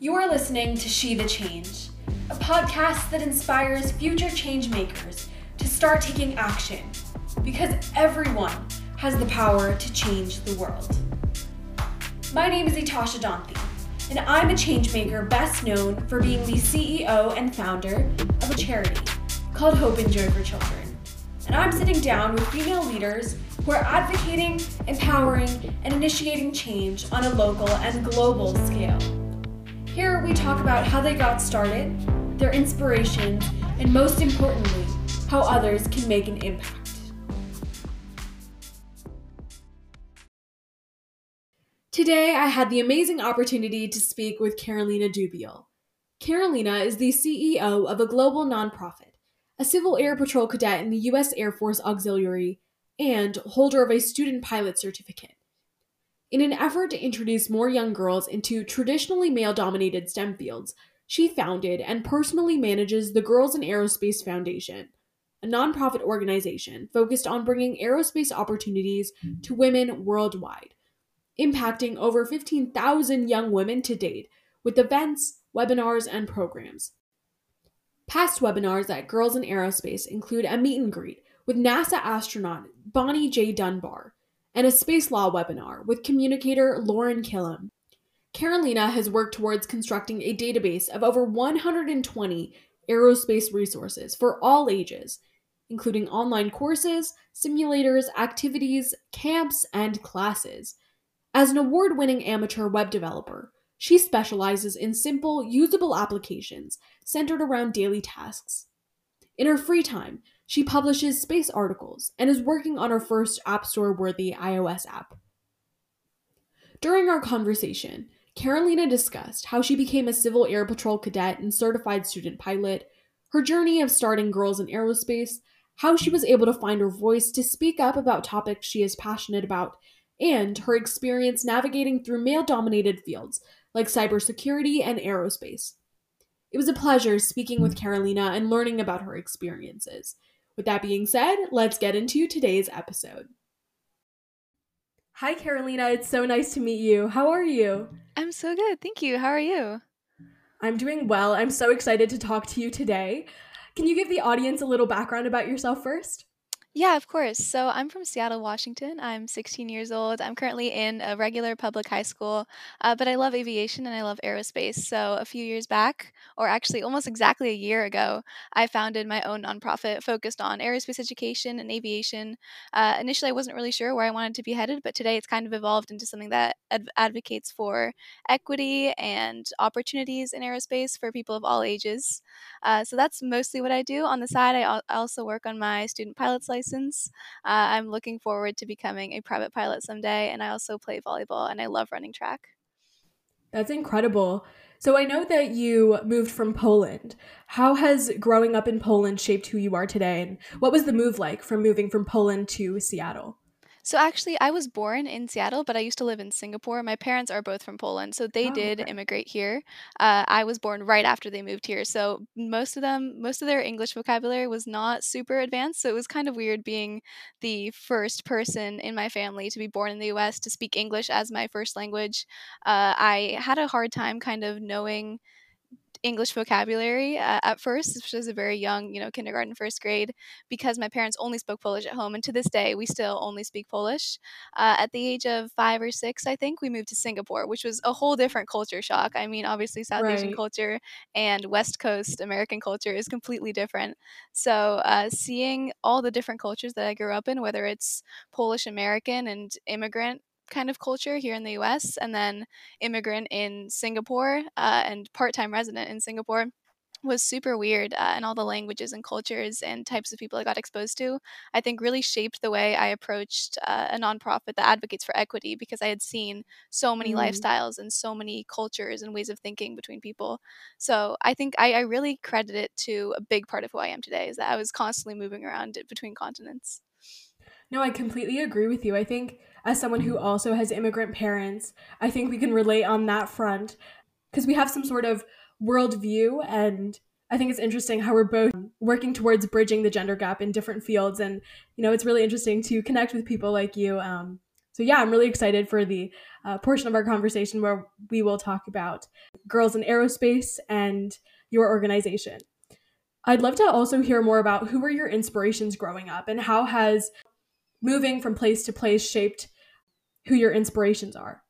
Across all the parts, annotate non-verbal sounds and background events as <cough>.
You are listening to She the Change, a podcast that inspires future change makers to start taking action because everyone has the power to change the world. My name is Itasha Danthi, and I'm a changemaker best known for being the CEO and founder of a charity called Hope and Joy for Children. And I'm sitting down with female leaders who are advocating, empowering, and initiating change on a local and global scale. Here we talk about how they got started, their inspirations, and most importantly, how others can make an impact. Today, I had the amazing opportunity to speak with Carolina Dubiel. Carolina is the CEO of a global nonprofit, a Civil Air Patrol cadet in the U.S. Air Force Auxiliary, and holder of a student pilot certificate. In an effort to introduce more young girls into traditionally male dominated STEM fields, she founded and personally manages the Girls in Aerospace Foundation, a nonprofit organization focused on bringing aerospace opportunities to hmm. women worldwide, impacting over 15,000 young women to date with events, webinars, and programs. Past webinars at Girls in Aerospace include a meet and greet with NASA astronaut Bonnie J. Dunbar and a space law webinar with communicator Lauren Killam. Carolina has worked towards constructing a database of over 120 aerospace resources for all ages, including online courses, simulators, activities, camps, and classes. As an award winning amateur web developer, she specializes in simple, usable applications centered around daily tasks. In her free time, she publishes space articles and is working on her first App Store worthy iOS app. During our conversation, Carolina discussed how she became a Civil Air Patrol cadet and certified student pilot, her journey of starting Girls in Aerospace, how she was able to find her voice to speak up about topics she is passionate about, and her experience navigating through male dominated fields like cybersecurity and aerospace. It was a pleasure speaking with Carolina and learning about her experiences. With that being said, let's get into today's episode. Hi, Carolina. It's so nice to meet you. How are you? I'm so good. Thank you. How are you? I'm doing well. I'm so excited to talk to you today. Can you give the audience a little background about yourself first? Yeah, of course. So I'm from Seattle, Washington. I'm 16 years old. I'm currently in a regular public high school, uh, but I love aviation and I love aerospace. So a few years back, or actually almost exactly a year ago, I founded my own nonprofit focused on aerospace education and aviation. Uh, initially, I wasn't really sure where I wanted to be headed, but today it's kind of evolved into something that ad- advocates for equity and opportunities in aerospace for people of all ages. Uh, so that's mostly what I do. On the side, I, al- I also work on my student pilot's license license. Uh, I'm looking forward to becoming a private pilot someday, and I also play volleyball and I love running track. That's incredible. So I know that you moved from Poland. How has growing up in Poland shaped who you are today? And what was the move like from moving from Poland to Seattle? So actually, I was born in Seattle, but I used to live in Singapore. My parents are both from Poland, so they Oh, did okay. immigrate here. Uh, I was born right after they moved here, so most of them, most of their English vocabulary was not super advanced. So it was kind of weird being the first person in my family to be born in the U.S. to speak English as my first language. Uh, I had a hard time kind of knowing English vocabulary uh, at first, which was a very young, you know, kindergarten, first grade, because my parents only spoke Polish at home. And to this day, we still only speak Polish. Uh, at the age of five or six, I think, we moved to Singapore, which was a whole different culture shock. I mean, obviously, South Asian culture and West Coast American culture is completely different. So, uh, seeing all the different cultures that I grew up in, whether it's Polish American and immigrant kind of culture here in the US, and then immigrant in Singapore uh, and part time resident in Singapore was super weird uh, and all the languages and cultures and types of people I got exposed to, I think really shaped the way I approached uh, a nonprofit that advocates for equity because I had seen so many Mm. lifestyles and so many cultures and ways of thinking between people. So I think I, I really credit it to a big part of who I am today is that I was constantly moving around between continents. No, I completely agree with you. I think as someone who also has immigrant parents, I think we can relate on that front because we have some sort of worldview. And I think it's interesting how we're both working towards bridging the gender gap in different fields. And, you know, it's really interesting to connect with people like you. Um, so, yeah, I'm really excited for the uh, portion of our conversation where we will talk about girls in aerospace and your organization. I'd love to also hear more about who were your inspirations growing up and how has moving from place to place shaped who your inspirations are.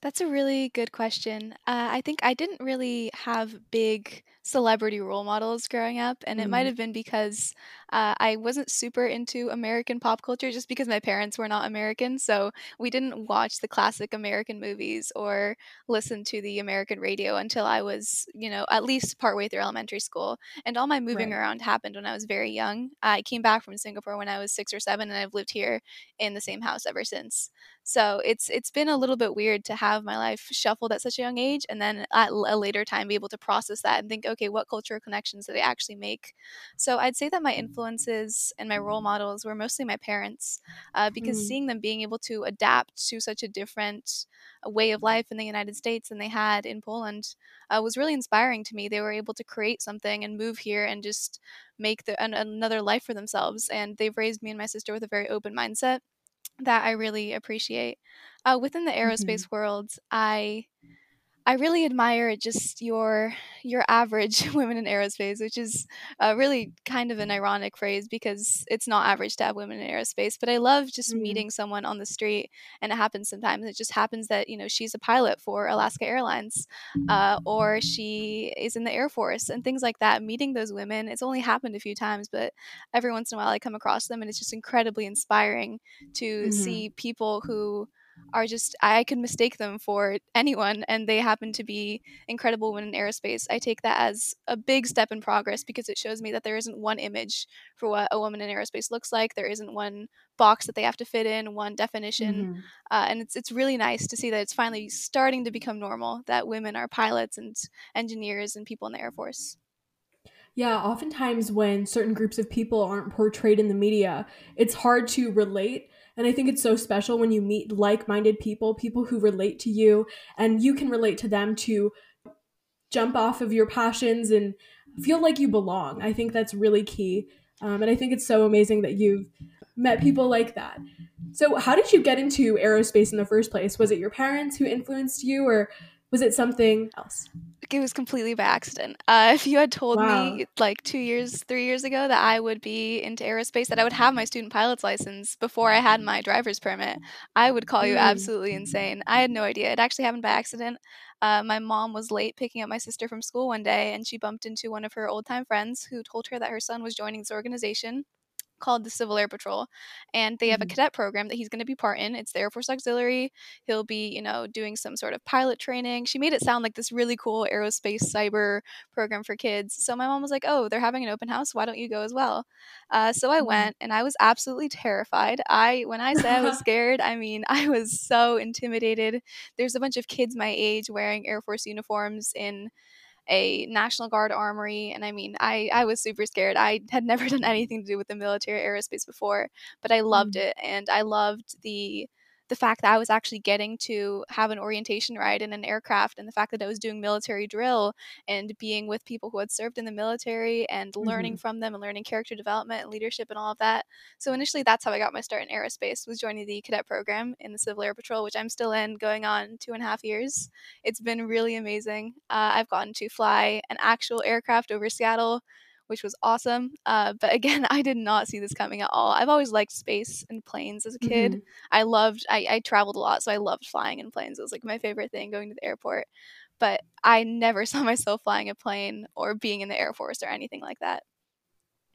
That's a really good question. Uh, I think I didn't really have big celebrity role models growing up, and it might Mm, have been because uh, I wasn't super into American pop culture just because my parents were not American. So we didn't watch the classic American movies or listen to the American radio until I was, you know, at least partway through elementary school. And all my moving right. around happened when I was very young. I came back from Singapore when I was six or seven, and I've lived here in the same house ever since. So it's it's been a little bit weird to have my life shuffled at such a young age, and then at a later time be able to process that and think, okay, what cultural connections did I actually make? So I'd say that my influences and my role models were mostly my parents, uh, because Mm, seeing them being able to adapt to such a different uh, way of life in the United States than they had in Poland uh, was really inspiring to me. They were able to create something and move here and just make the, an, another life for themselves, and they've raised me and my sister with a very open mindset that I really appreciate. Uh, within the aerospace world, I I really admire just your your average <laughs> women in aerospace, which is uh, really kind of an ironic phrase because it's not average to have women in aerospace. But I love just mm, meeting someone on the street, and it happens sometimes. It just happens that you know she's a pilot for Alaska Airlines, uh, or she is in the Air Force, and things like that. Meeting those women, it's only happened a few times, but every once in a while I come across them, and it's just incredibly inspiring to mhm, see people who are just I could mistake them for anyone and they happen to be incredible women in aerospace. I take that as a big step in progress because it shows me that there isn't one image for what a woman in aerospace looks like. There isn't one box that they have to fit in, one definition, mhm. uh, and it's it's really nice to see that it's finally starting to become normal that women are pilots and engineers and people in the Air Force. Yeah, oftentimes when certain groups of people aren't portrayed in the media, it's hard to relate. And I think it's so special when you meet like minded people, people who relate to you, and you can relate to them to jump off of your passions and feel like you belong. I think that's really key. Um, and I think it's so amazing that you've met people like that. So, how did you get into aerospace in the first place? Was it your parents who influenced you, or was it something else? it was completely by accident. Uh, if you had told Wow. me like two years, three years ago that I would be into aerospace, that I would have my student pilot's license before I had my driver's permit, I would call you Mm, absolutely insane. I had no idea. It actually happened by accident. Uh, my mom was late picking up my sister from school one day, and she bumped into one of her old time friends who told her that her son was joining this organization called the Civil Air Patrol, and they have a mhm, cadet program that he's going to be part in. It's the Air Force Auxiliary. He'll be, you know, doing some sort of pilot training. She made it sound like this really cool aerospace cyber program for kids. So my mom was like, "Oh, they're having an open house. Why don't you go as well?" Uh, so I mhm. went, and I was absolutely terrified. I, when I say I was <laughs> scared, I mean <laughs> I was so intimidated. There's a bunch of kids my age wearing Air Force uniforms in a National Guard armory. And I mean, I, I was super scared. I had never <laughs> done anything to do with the military aerospace before, but I loved Mm, it. And I loved the the fact that I was actually getting to have an orientation ride in an aircraft and the fact that I was doing military drill and being with people who had served in the military and learning mhm. from them and learning character development and leadership and all of that. So initially that's how I got my start in aerospace was joining the cadet program in the Civil Air Patrol, which I'm still in going on two and a half years. It's been really amazing. Uh, I've gotten to fly an actual aircraft over Seattle, which was awesome. Uh, but again, <laughs> I did not see this coming at all. I've always liked space and planes as a kid. Mhm. I loved, I, I traveled a lot, so I loved flying in planes. It was like my favorite thing going to the airport. But I never <laughs> saw myself flying a plane or being in the Air Force or anything like that.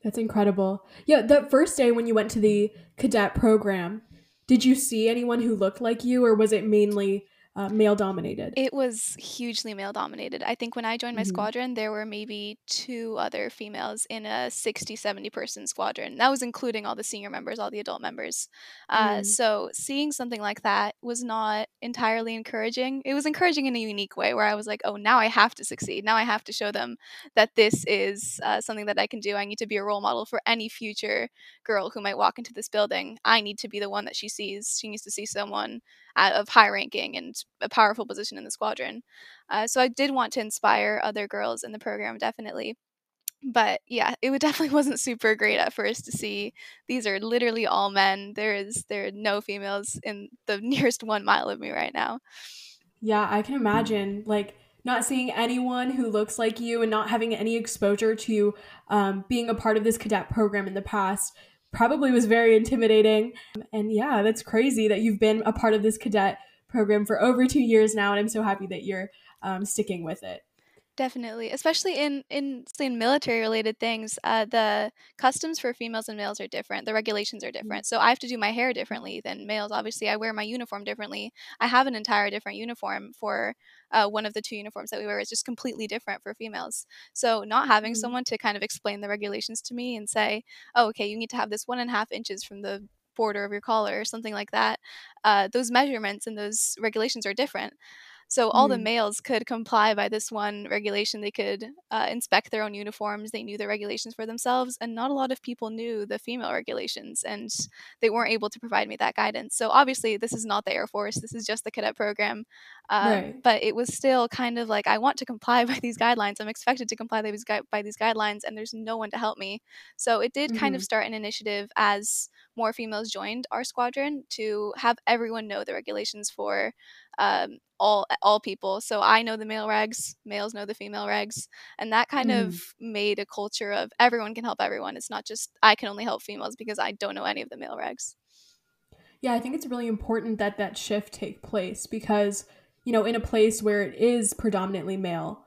That's incredible. Yeah, that first day when you went to the cadet program, did you see anyone who looked like you, or was it mainly uh, male dominated? It was hugely male dominated. I think when I joined my hmm squadron, there were maybe two other females in a 60, 70 person squadron. That was including all the senior members, all the adult members. Uh, Mm, so seeing something like that was not entirely encouraging. It was encouraging in a unique way where I was like, oh, now I have to succeed. Now I have to show them that this is uh, something that I can do. I need to be a role model for any future girl who might walk into this building. I need to be the one that she sees. She needs to see someone uh, of high ranking and a powerful position in the squadron. Uh, so I did want to inspire other girls in the program, definitely. but yeah, it <laughs> definitely wasn't super great at first to see these are literally all men. There is there are no females in the <laughs> nearest one mile of me right now. Yeah, I can imagine like not seeing anyone who looks like you and not having any exposure to um, being a part of this cadet program in the past probably was very intimidating. And yeah, that's crazy that you've been a part of this cadet program for over two years now, and I'm so happy that you're um, sticking with it. Definitely, especially in in in military related things, uh, the customs for females and males are different. The regulations are Mm. different. So I have to do my hair differently than males. Obviously, I wear my uniform differently. I have an entire different uniform for uh, one of the two uniforms that we wear is just completely different for females. So not having Mhm. someone to kind of explain the regulations to me and say, "Oh, okay, you need to have this one and a half inches from the border of your collar or something like that," uh, those measurements and those regulations are different. So all the Mhm. males could comply by this one regulation. They could uh, inspect their own uniforms. They knew the regulations for themselves, and not a lot of people knew the female regulations, and they weren't able to provide me that guidance. So obviously, this is not the Air Force. This is just the cadet program. Um, Right. but it was still kind of like I want to comply <laughs> by these guidelines. I'm expected to comply by these, gui- by these guidelines, and there's no one to help me. So it did kind of Mhm. start an initiative as more females joined our squadron to have everyone know the regulations for um, all all people. So I know the male regs, males know the female regs, and that kind Mhm. of made a culture of everyone can help everyone. It's not just I can only help females because I don't know any of the male regs. Yeah, I think it's really important that that shift take place because, you know, in a place where it is predominantly male,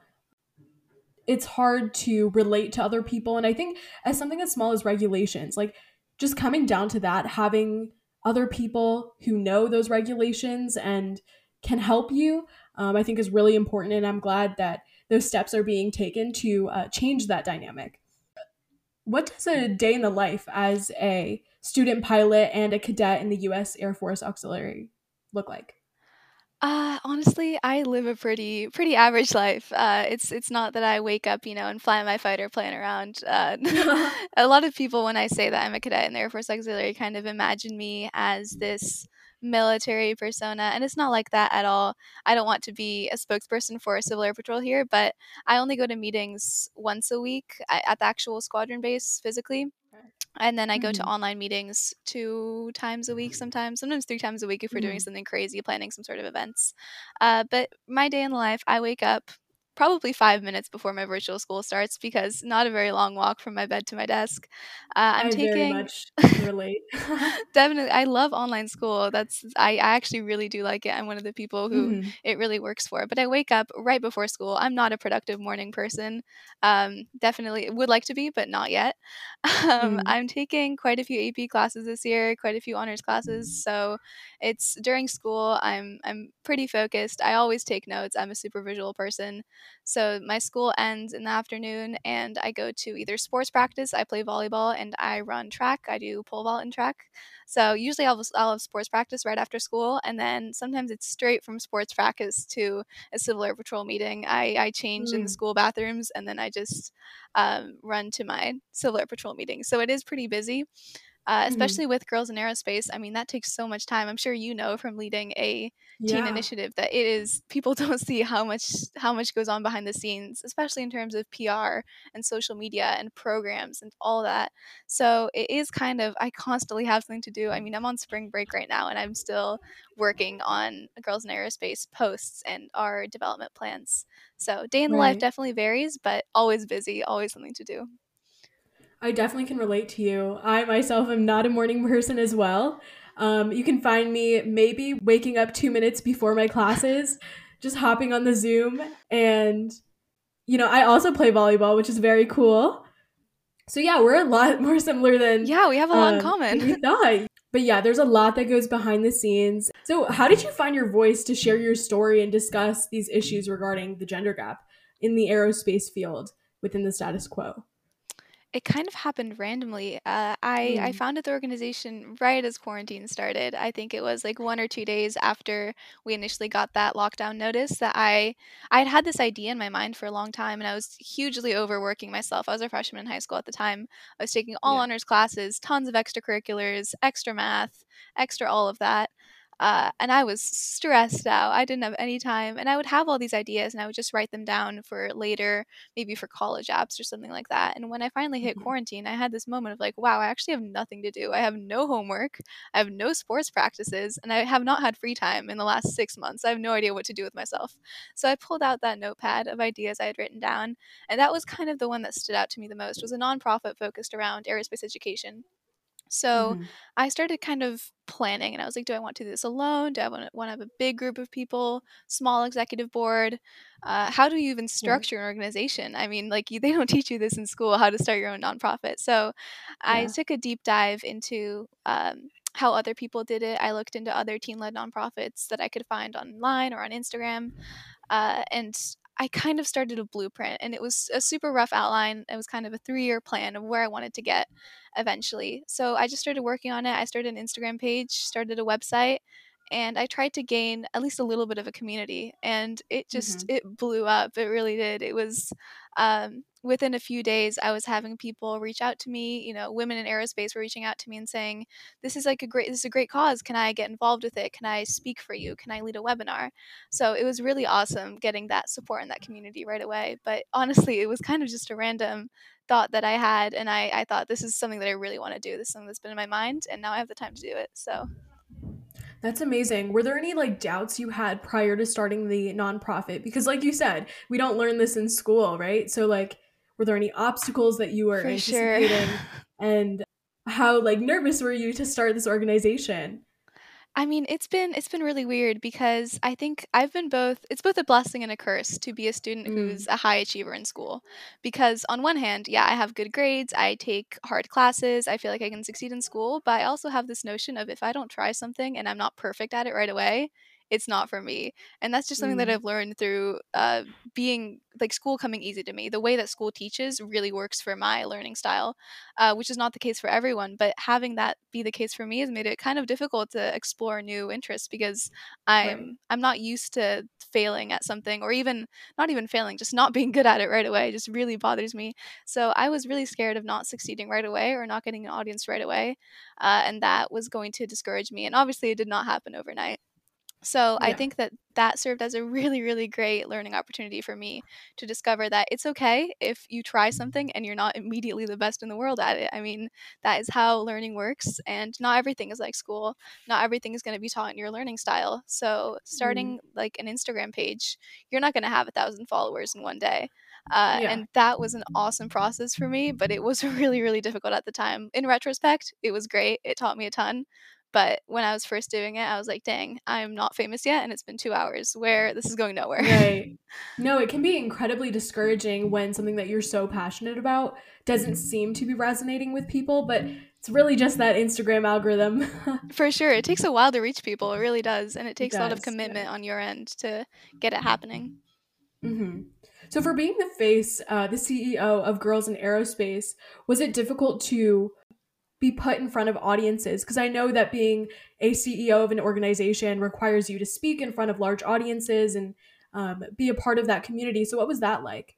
it's hard to relate to other people. And I think as something as small as regulations, like just coming down to that, having other people who know those regulations and can help you, um, I think is really important. And I'm glad that those steps are being taken to uh, change that dynamic. What does a day in the life as a student pilot and a cadet in the U.S. Air Force Auxiliary look like? Uh, honestly, I live a pretty pretty average life. Uh, it's it's not that I wake up, you know, and fly my fighter plane around. Uh, <laughs> <laughs> a lot of people, when I say that I'm a cadet in the Air Force Auxiliary, kind of imagine me as this military persona, and it's not like that at all. I don't want to be a spokesperson for a Civil Air Patrol here, but I only go to meetings once a week at, the actual squadron base physically. And then I go to Mhm. online meetings two times a week sometimes, sometimes three times a week if we're doing Mhm. something crazy, planning some sort of events. Uh, but my day in life, I wake up probably five minutes before my virtual school starts because not a very long walk from my bed to my desk. Uh, I'm I very taking much can <laughs> relate. <laughs> definitely i love online school that's I, I actually really do like it i'm one of the people who Mhm. it really works for but i wake up right before school i'm not a productive morning person um, definitely would like to be but not yet <laughs> um, Mm. i'm taking quite a few ap classes this year quite a few honors classes so it's during school i'm i'm pretty focused i always take notes i'm a super visual person so my school ends in the afternoon and i go to either sports practice i play volleyball and i run track i do pole vault and track so usually I'll, I'll have sports practice right after school, and then sometimes it's straight from sports practice to a Civil Air Patrol meeting. I, I change in the Mm. school bathrooms, and then I just um, run to my Civil Air Patrol meeting. So it is pretty busy. Uh, Mhm. especially with girls in aerospace, I mean that takes so much time. I'm sure you know from leading a teen Yeah. initiative that it is people <laughs> don't see how much how much goes on behind the scenes, especially in terms of PR and social media and programs and all that. So it is kind of I constantly have something to do. I mean, I'm on spring break right now and I'm still working on Girls in Aerospace posts and our development plans. So day in the life definitely varies, but always busy, always something to do. I definitely can relate to you. I myself am not a morning person as well. Um, you can find me maybe waking up two minutes before my classes, just hopping on the Zoom. And, you know, I also play volleyball, which is very cool. So, yeah, we're a lot <laughs> more similar than, Yeah, we have a lot in um, we common. thought. But yeah, there's a lot that goes behind the scenes. So, how did you find your voice to share your story and discuss these issues regarding the gender gap in the aerospace field within the status quo? It kind of happened randomly. Uh, I I Mm. founded the organization right as quarantine started. I think it was like one or two days after we initially got that lockdown notice that I I had had this idea in my mind for a long time, and I was hugely overworking myself. I was a freshman in high school at the time. I was taking all Yeah. honors classes, tons of extracurriculars, extra math, extra all of that. Uh, and I was stressed out. I didn't have any time. And I would have all these ideas and I would just write them down for later, maybe for college apps or something like that. And when I finally hit mm-hmm. quarantine, I had this moment of like, wow, I actually have nothing to do. I have no homework, I have no sports practices, and I have not had free time in the last six months. I have no idea what to do with myself. So I pulled out that notepad of ideas I had written down. And that was kind of the one that stood out to me the most was a nonprofit focused around aerospace education. So mm-hmm. I started kind of planning and I was like, do I want to do this alone? Do I want to, want to have a big group of people, small executive board? Uh, how do you even structure an organization? I mean, like, you, they don't <laughs> teach you this in school, how to start your own nonprofit. So I took a deep dive into um, how other people did it. I looked into other teen led nonprofits that I could find online or on Instagram. Uh, and I kind of started a blueprint and it was a super rough outline. It was kind of a three year plan of where I wanted to get eventually. So I just started working on it. I started an Instagram page, started a website, and I tried to gain at least a little bit of a community. And it just mm-hmm. it blew up. It really did. It was um, within a few days, I was having people reach out to me. You know, women in aerospace were reaching out to me and saying, "This is like a great, this is a great cause. Can I get involved with it? Can I speak for you? Can I lead a webinar?" So it was really awesome getting that support in that community right away. But honestly, it was kind of just a random thought that I had, and I, I thought this is something that I really want to do. This is something that's been in my mind, and now I have the time to do it. So. That's amazing. Were there any like doubts you had prior to starting the nonprofit? Because like you said, we don't learn this in school, right? So like were there any obstacles that you were For anticipating sure. <laughs> and how like nervous were you to start this organization I mean, it's been it's been really weird because I think I've been both it's both a blessing and a curse to be a student mm. who's a high achiever in school. Because on one hand, yeah, I have good grades, I take hard classes, I feel like I can succeed in school, but I also have this notion of if I don't try something and I'm not perfect at it right away, it's not for me. And that's just something mm. that I've learned through uh, being like school coming easy to me. The way that school teaches really works for my learning style, uh, which is not the case for everyone. But having that be the case for me has made it kind of difficult to explore new interests because I'm right. I'm not used to failing at something or even not even failing, just not being <laughs> good at it right away. It just really bothers me. So I was really scared of not succeeding right away or not getting an audience right away, uh, and that was going to discourage me. And obviously, it did not happen overnight. So yeah. I think that that served as a really, really great learning opportunity for me to discover that it's okay if you try something and you're not immediately the best in the world at it. I mean, that is how learning works, and not everything is like school. Not everything is going to be taught in your learning style. So starting mm. like an Instagram page, you're not going to have a thousand followers in one day. Uh, yeah. And that was an awesome process for me, but it was <laughs> really, really difficult at the time. In retrospect, it was great. It taught me a ton. But when I was first doing it, I was like, dang, I'm not famous yet, and it's been two hours where this is going nowhere. Right. <laughs> No, it can be incredibly discouraging when something that you're so passionate about doesn't seem to be resonating with people, but it's really just that Instagram algorithm. <laughs> For sure. It takes a while to reach people. It really does. And it takes it does, a lot of commitment yeah. on your end to get it happening. Mm-hmm. So, for being the face, uh, the CEO of Girls in Aerospace, was it difficult to be put in front of audiences because I know that being a CEO of an organization requires you to speak in front of large audiences and um, be a part of that community. So, what was that like?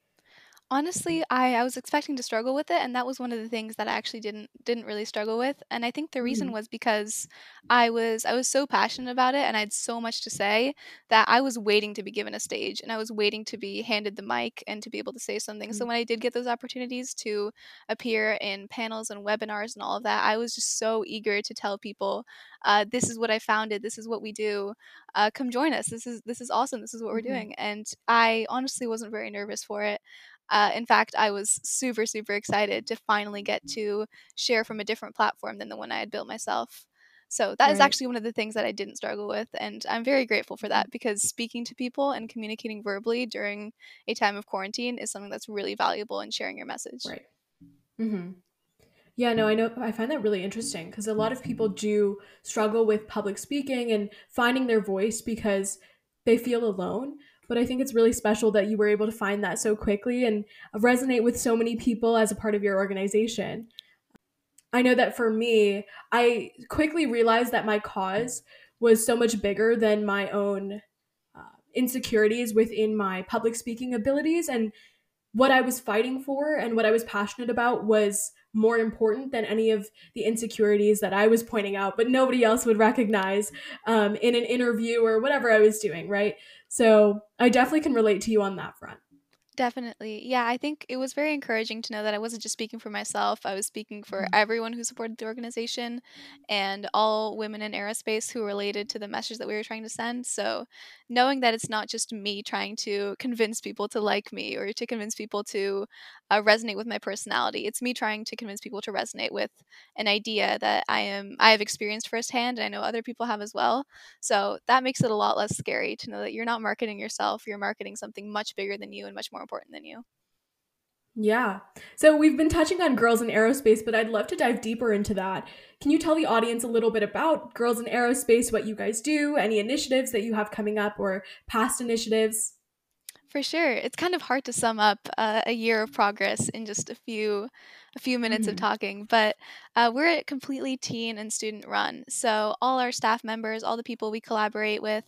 Honestly, I, I was expecting to struggle with it, and that was one of the things that I actually didn't didn't really struggle with. And I think the reason mm. was because I was I was so passionate about it, and I had so much to say that I was waiting to be given a stage, and I was waiting to be handed the mic and to be able to say something. So when I did get those opportunities to appear in panels and webinars and all of that, I was just so eager to tell people, uh, "This is what I founded. This is what we do. Uh, come join us. This is this is awesome. This is what we're mm-hmm. doing." And I honestly wasn't very nervous for it. Uh, in fact, I was super, super excited to finally get to share from a different platform than the one I had built myself. So that right. is actually one of the things that I didn't struggle with, and I'm very grateful for that because speaking to people and communicating verbally during a time of quarantine is something that's really valuable in sharing your message. Right. Mm-hmm. Yeah, no, I know. I find that really interesting because a lot of people do struggle with public speaking and finding their voice because they feel alone but I think it's really special that you were able to find that so quickly and resonate with so many people as a part of your organization. I know that for me, I quickly realized that my cause was so much bigger than my own uh, insecurities within my public speaking abilities and what I was fighting for and what I was passionate about was more important than any of the insecurities that I was pointing out, but nobody else would recognize um, in an interview or whatever I was doing, right? So I definitely can relate to you on that front. Definitely. Yeah, I think it was very encouraging to know that I wasn't just speaking for myself. I was speaking for mm-hmm. everyone who supported the organization and all women in aerospace who related to the message that we were trying to send. So, knowing that it's not just me trying to convince people to like me or to convince people to uh, resonate with my personality, it's me trying to convince people to resonate with an idea that I am I have experienced firsthand and I know other people have as well. So, that makes it a lot less scary to know that you're not marketing yourself, you're marketing something much bigger than you and much more important than you. Yeah. So we've been touching on girls in aerospace, but I'd love to dive deeper into that. Can you tell the audience a little bit about girls in aerospace, what you guys do, any initiatives that you have coming up, or past initiatives? For sure. It's kind of hard to sum up uh, a year of progress in just a few a few minutes mm-hmm. of talking, but uh, we're completely teen and student run. So all our staff members, all the people we collaborate with,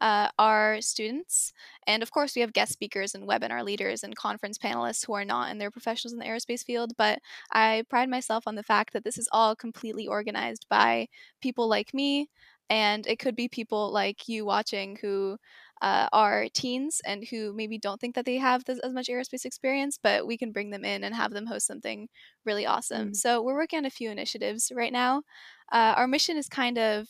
uh, are students, and of course we have guest speakers and webinar leaders and conference panelists who are not in their professionals in the aerospace field. But I pride myself on the fact that this is all completely organized by people like me, and it could be people like you watching who uh, are teens and who maybe don't think that they have this, as much aerospace experience, but we can bring them in and have them host something really awesome. Mm. So we're working on a few initiatives right now. Uh, our mission is kind of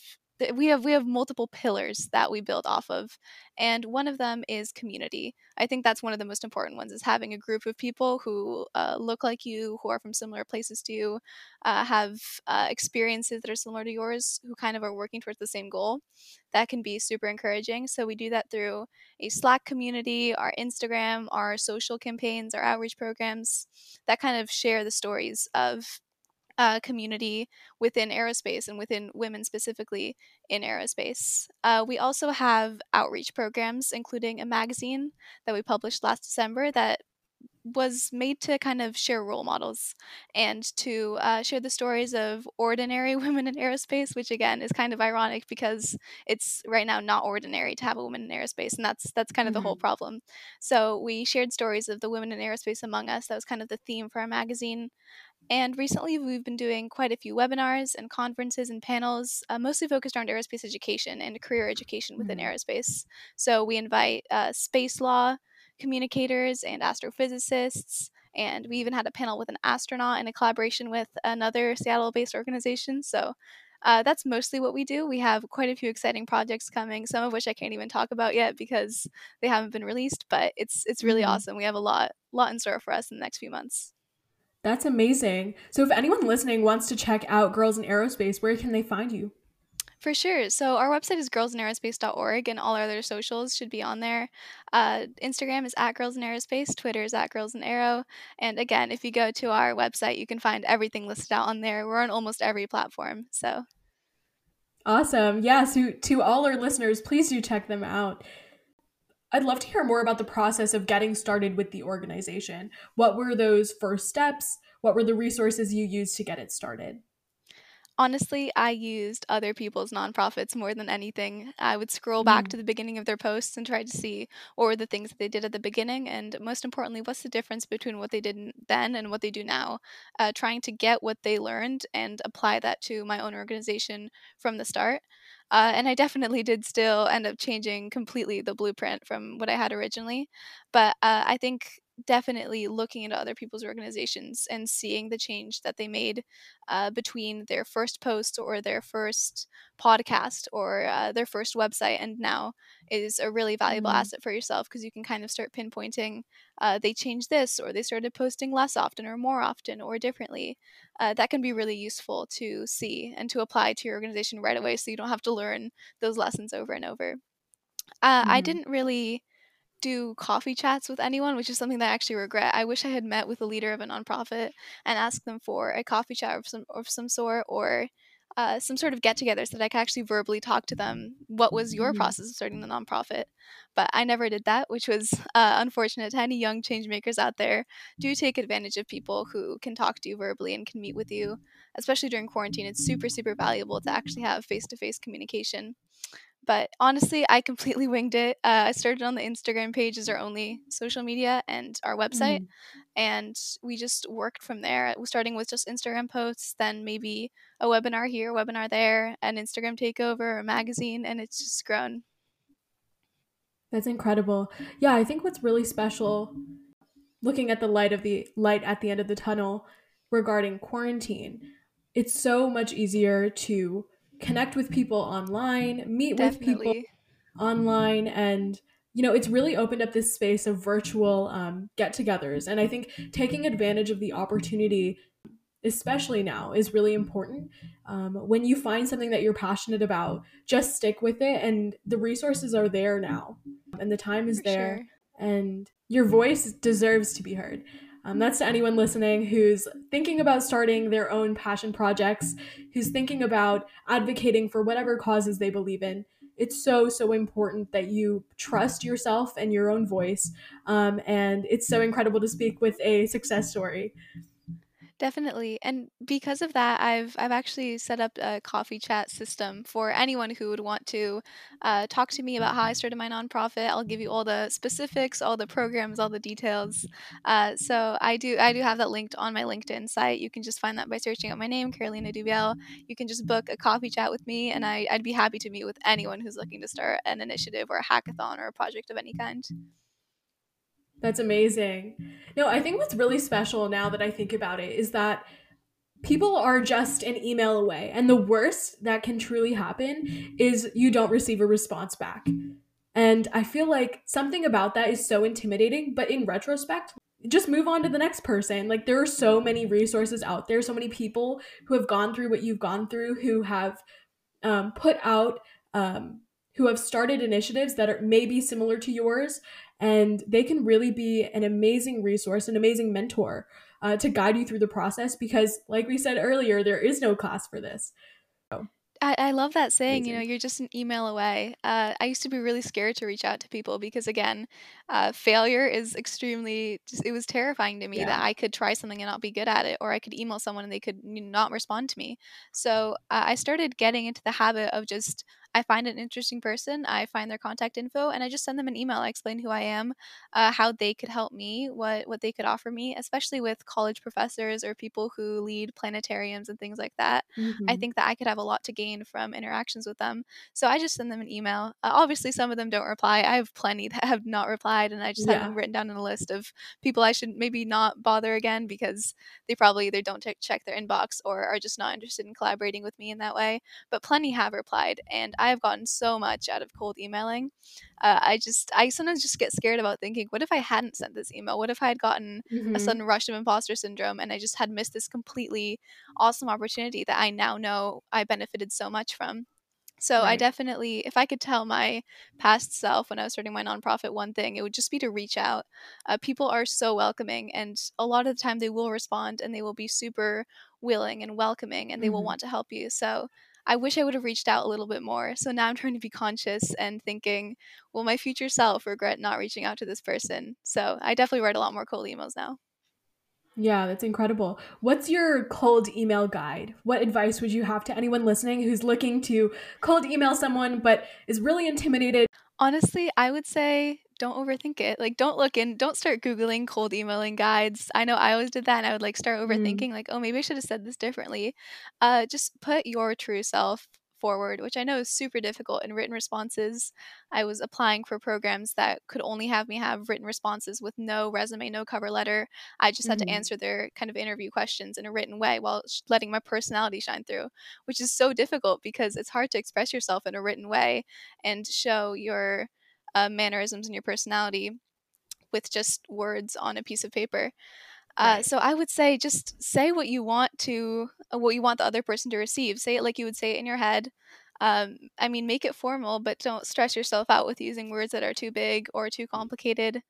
we have we have multiple pillars that we build off of and one of them is community. I think that's one of the most important ones is having a group of people who uh, look like you who are from similar places to you uh, have uh, experiences that are similar to yours who kind of are working towards the same goal. That can be super encouraging so we do that through a slack community our instagram our social campaigns our outreach programs that kind of share the stories of uh, community within aerospace and within women specifically in aerospace. Uh, we also have outreach programs, including a magazine that we published last December that was made to kind of share role models and to uh, share the stories of ordinary <laughs> women in aerospace, which again is kind of ironic because it's right now not ordinary to have a woman in aerospace, and that's that's kind of mm-hmm. the whole mm-hmm. problem. So we shared stories of the women in aerospace among us. That was kind of the theme for our magazine. And recently, we've been doing quite a few webinars and conferences and panels, uh, mostly focused around aerospace education and career education within mm-hmm. aerospace. So, we invite uh, space law communicators and astrophysicists, and we even had a panel with an astronaut in a collaboration with another Seattle based organization. So, uh, that's mostly what we do. We have quite a few exciting projects coming, some of which I can't even talk about yet because they haven't been released. But it's it's really mm-hmm. awesome. We have a lot lot in store for us in the next few months. That's amazing. So, if anyone listening wants to check out Girls in Aerospace, where can they find you? For sure. So our website is girlsinaerospace.org and all our other socials should be on there. Uh, Instagram is at Girls in Aerospace, Twitter is at Girls in Aero. And again, if you go to our website, you can find everything listed out on there. We're on almost every platform. So awesome. Yeah. So to all our listeners, please do check them out. I'd love to hear more about the process of getting started with the organization. What were those first steps? What were the resources you used to get it started? Honestly, I used other people's nonprofits more than anything. I would scroll back mm. to the beginning of their posts and try to see what were the things that they did at the beginning, and most importantly, what's the difference between what they did then and what they do now. Uh, trying to get what they learned and apply that to my own organization from the start. Uh, and I definitely did still end up changing completely the blueprint from what I had originally. But uh, I think definitely looking into other people's organizations and seeing the change that they made uh, between their first post or their first podcast or uh, their first website and now is a really valuable mm-hmm. asset for yourself because you can kind of start pinpointing uh, they changed this or they started posting less often or more often or differently uh, that can be really useful to see and to apply to your organization right away so you don't have to learn those lessons over and over uh, mm-hmm. i didn't really do coffee chats with anyone, which is something that I actually regret. I wish I had met with a leader of a nonprofit and asked them for a coffee chat of some of some sort or uh, some sort of get together so that I could actually verbally talk to them. What was your mm-hmm. process of starting the nonprofit? But I never did that, which was <laughs> uh, unfortunate. To any young change makers out there, do take advantage of people who can talk to you verbally and can meet with you, especially during quarantine. It's super super valuable to actually have face to face communication. But honestly, I completely winged it. Uh, I started on the Instagram page as our only social media and our website, mm. and we just worked from there. Starting with just Instagram posts, then maybe a webinar here, a webinar there, an Instagram takeover, a magazine, and it's just grown. That's incredible. Yeah, I think what's really special looking at the light of the light at the end of the tunnel regarding quarantine, it's so much easier to connect with people online, meet Definitely. with people online, and you know, it's really opened up this space of virtual um, get togethers. And I think taking advantage of the opportunity, especially now, is really important. Um, when you find something that you're passionate about, just stick with it, and the resources are there now, and the time is For there. Sure and your voice deserves to be heard. Um, that's to anyone listening who's thinking about starting their own passion projects, who's thinking about advocating for whatever causes they believe in. It's so, so important that you trust yourself and your own voice. Um, and it's so incredible to speak with a success story. Definitely. And because of that, I've I've actually set up a coffee chat system for anyone who would want to uh, talk to me about how I started my nonprofit. I'll give you all the specifics, all the programs, all the details. Uh, so I do I do have that linked on my LinkedIn site. You can just find that by searching out my name, Carolina Dubiel. You can just book a coffee chat with me, and I, I'd be happy to meet with anyone who's looking to start an initiative or a hackathon or a project of any kind. That's amazing. No, I think what's really special now that I think about it is that people are just an email away. And the worst that can truly happen is you don't receive a response back. And I feel like something about that is so intimidating, but in retrospect, just move on to the next person. Like there are so many resources out there, so many people who have gone through what you've gone through, who have um, put out, um, who have started initiatives that are maybe similar to yours and they can really be an amazing resource, an amazing mentor uh, to guide you through the process because, like we said earlier, there is no class for this. So. I, I love that saying, Amazing. you know, you're just an email away. Uh, I used to be really scared to reach out to people because, again, uh, failure is extremely, just, it was terrifying to me yeah. that I could try something and not be good at it, or I could email someone and they could not respond to me. So uh, I started getting into the habit of just I find an interesting person, I find their contact info, and I just send them an email. I explain who I am, uh, how they could help me, what what they could offer me, especially with college professors or people who lead planetariums and things like that. Mm-hmm. I think that I could have a lot to gain from interactions with them. So I just send them an email. Uh, obviously, some of them don't reply. I have plenty <laughs> that have not replied, and I just yeah. have them written down in a list of people I should maybe not bother again because they probably either don't check their inbox or are just not interested in collaborating with me in that way. But plenty have replied, and I have gotten so much out of cold emailing. Uh, I just, I sometimes just get scared about thinking, what if I hadn't sent this email? What if I had gotten mm-hmm. a sudden rush of imposter syndrome and I just had missed this completely awesome opportunity that I now know I benefited so much from? So right. I definitely, if I could tell my past self when I was starting my nonprofit one thing, it would just be to reach out. Uh, people are so welcoming, and a lot of the time they will respond and they will be super willing and welcoming, and they mm-hmm. will want to help you. So I wish I would have reached out a little bit more. So now I'm trying to be conscious and thinking, will my future self regret not reaching out to this person? So I definitely write a lot more cold emails now. Yeah, that's incredible. What's your cold email guide? What advice would you have to anyone listening who's looking to cold email someone but is really intimidated? Honestly, I would say don't overthink it. Like don't look in, don't start googling cold emailing guides. I know I always did that and I would like start mm-hmm. overthinking mm. like, "Oh, maybe I should have said this differently." Uh just put your true self forward, which I know is super difficult in written responses. I was applying for programs that could only have me have written responses with no resume, no cover letter. I just had mm-hmm. to answer their kind of interview questions in a written way while letting my personality shine through, which is so difficult because it's hard to express yourself in a written way and show your uh, mannerisms and your personality with just words on a piece of paper. Uh, right. so I would say just say what you want to, uh, what you want the other person to receive. Say it like you would say it in your head. Um, I mean, make it formal, but don't stress yourself out with using words that are too big or too complicated.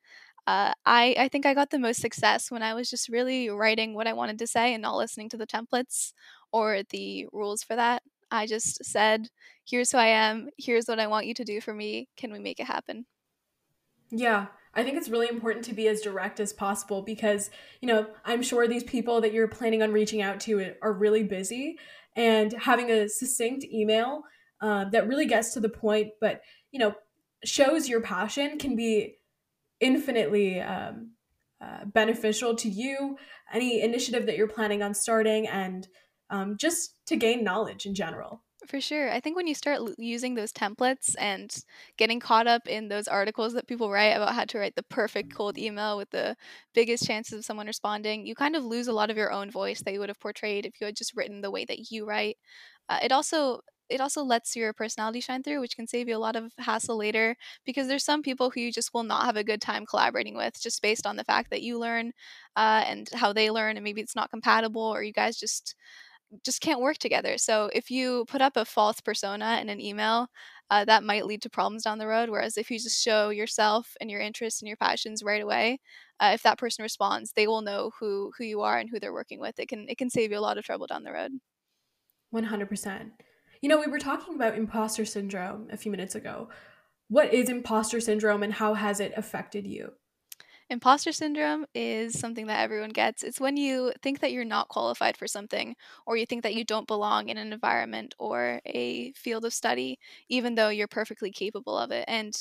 Uh, I, I think I got the most success when I was just really writing what I wanted to say and not listening to the templates or the rules for that. I just said, here's who I am, here's what I want you to do for me. Can we make it happen? Yeah, I think it's really important to be as direct as possible because, you know, I'm sure these people that you're planning on reaching out to are really busy and having a succinct email um, that really gets to the point, but you know, shows your passion can be infinitely um, uh, beneficial to you, any initiative that you're planning on starting, and um, just to gain knowledge in general. For sure. I think when you start l- using those templates and getting caught up in those articles that people write about how to write the perfect cold email with the biggest chances of someone responding, you kind of lose a lot of your own voice that you would have portrayed if you had just written the way that you write. Uh, it also it also lets your personality shine through, which can save you a lot of hassle later because there's some people who you just will not have a good time collaborating with just based on the fact that you learn uh, and how they learn, and maybe it's not compatible or you guys just just can't work together. So if you put up a false persona in an email, uh, that might lead to problems down the road. Whereas if you just show yourself and your interests and your passions right away, uh, if that person responds, they will know who who you are and who they're working with. It can it can save you a lot of trouble down the road. One hundred percent. You know, we were talking about imposter syndrome a few minutes ago. What is imposter syndrome, and how has it affected you? Imposter syndrome is something that everyone gets. It's when you think that you're not qualified for something, or you think that you don't belong in an environment or a field of study, even though you're perfectly capable of it. And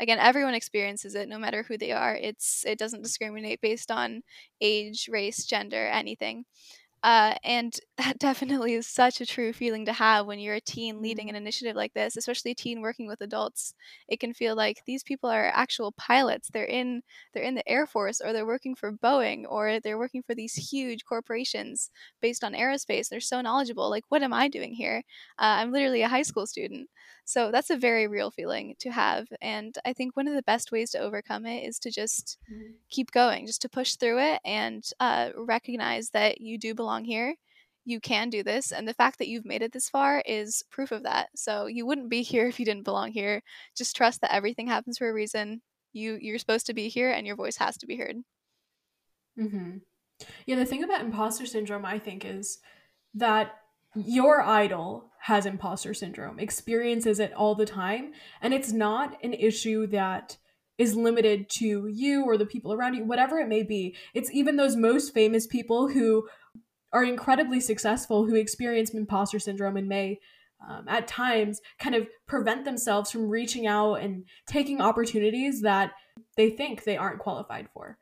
again, everyone experiences it, no matter who they are. It's it doesn't discriminate based on age, race, gender, anything. Uh, and <laughs> that definitely is such a true feeling to have when you're a teen leading Mm-hmm. an initiative like this, especially a teen working with adults. It can feel like these people are actual pilots. They're in they're in the Air Force or they're working for Boeing or they're working for these huge corporations based on aerospace. They're so knowledgeable. Like, what am I doing here? Uh, I'm literally a high school student. So that's a very real feeling to have. And I think one of the best ways to overcome it is to just keep going, just to push through it and uh, recognize that you do belong here. You can do this. And the fact that you've made it this far is proof of that. So you wouldn't be <laughs> here if you didn't belong here. Just trust that everything happens for a reason. You you're supposed to be here and your voice has to be heard. Mm-hmm. Yeah, the thing about imposter syndrome, I think, is that your idol has imposter syndrome, experiences it all the time, and it's not an issue that is limited to you or the people around you, whatever it may be. It's even those most famous people who are incredibly successful who experience imposter syndrome and may um, at times kind of prevent themselves from reaching out and taking opportunities that they think they aren't qualified for.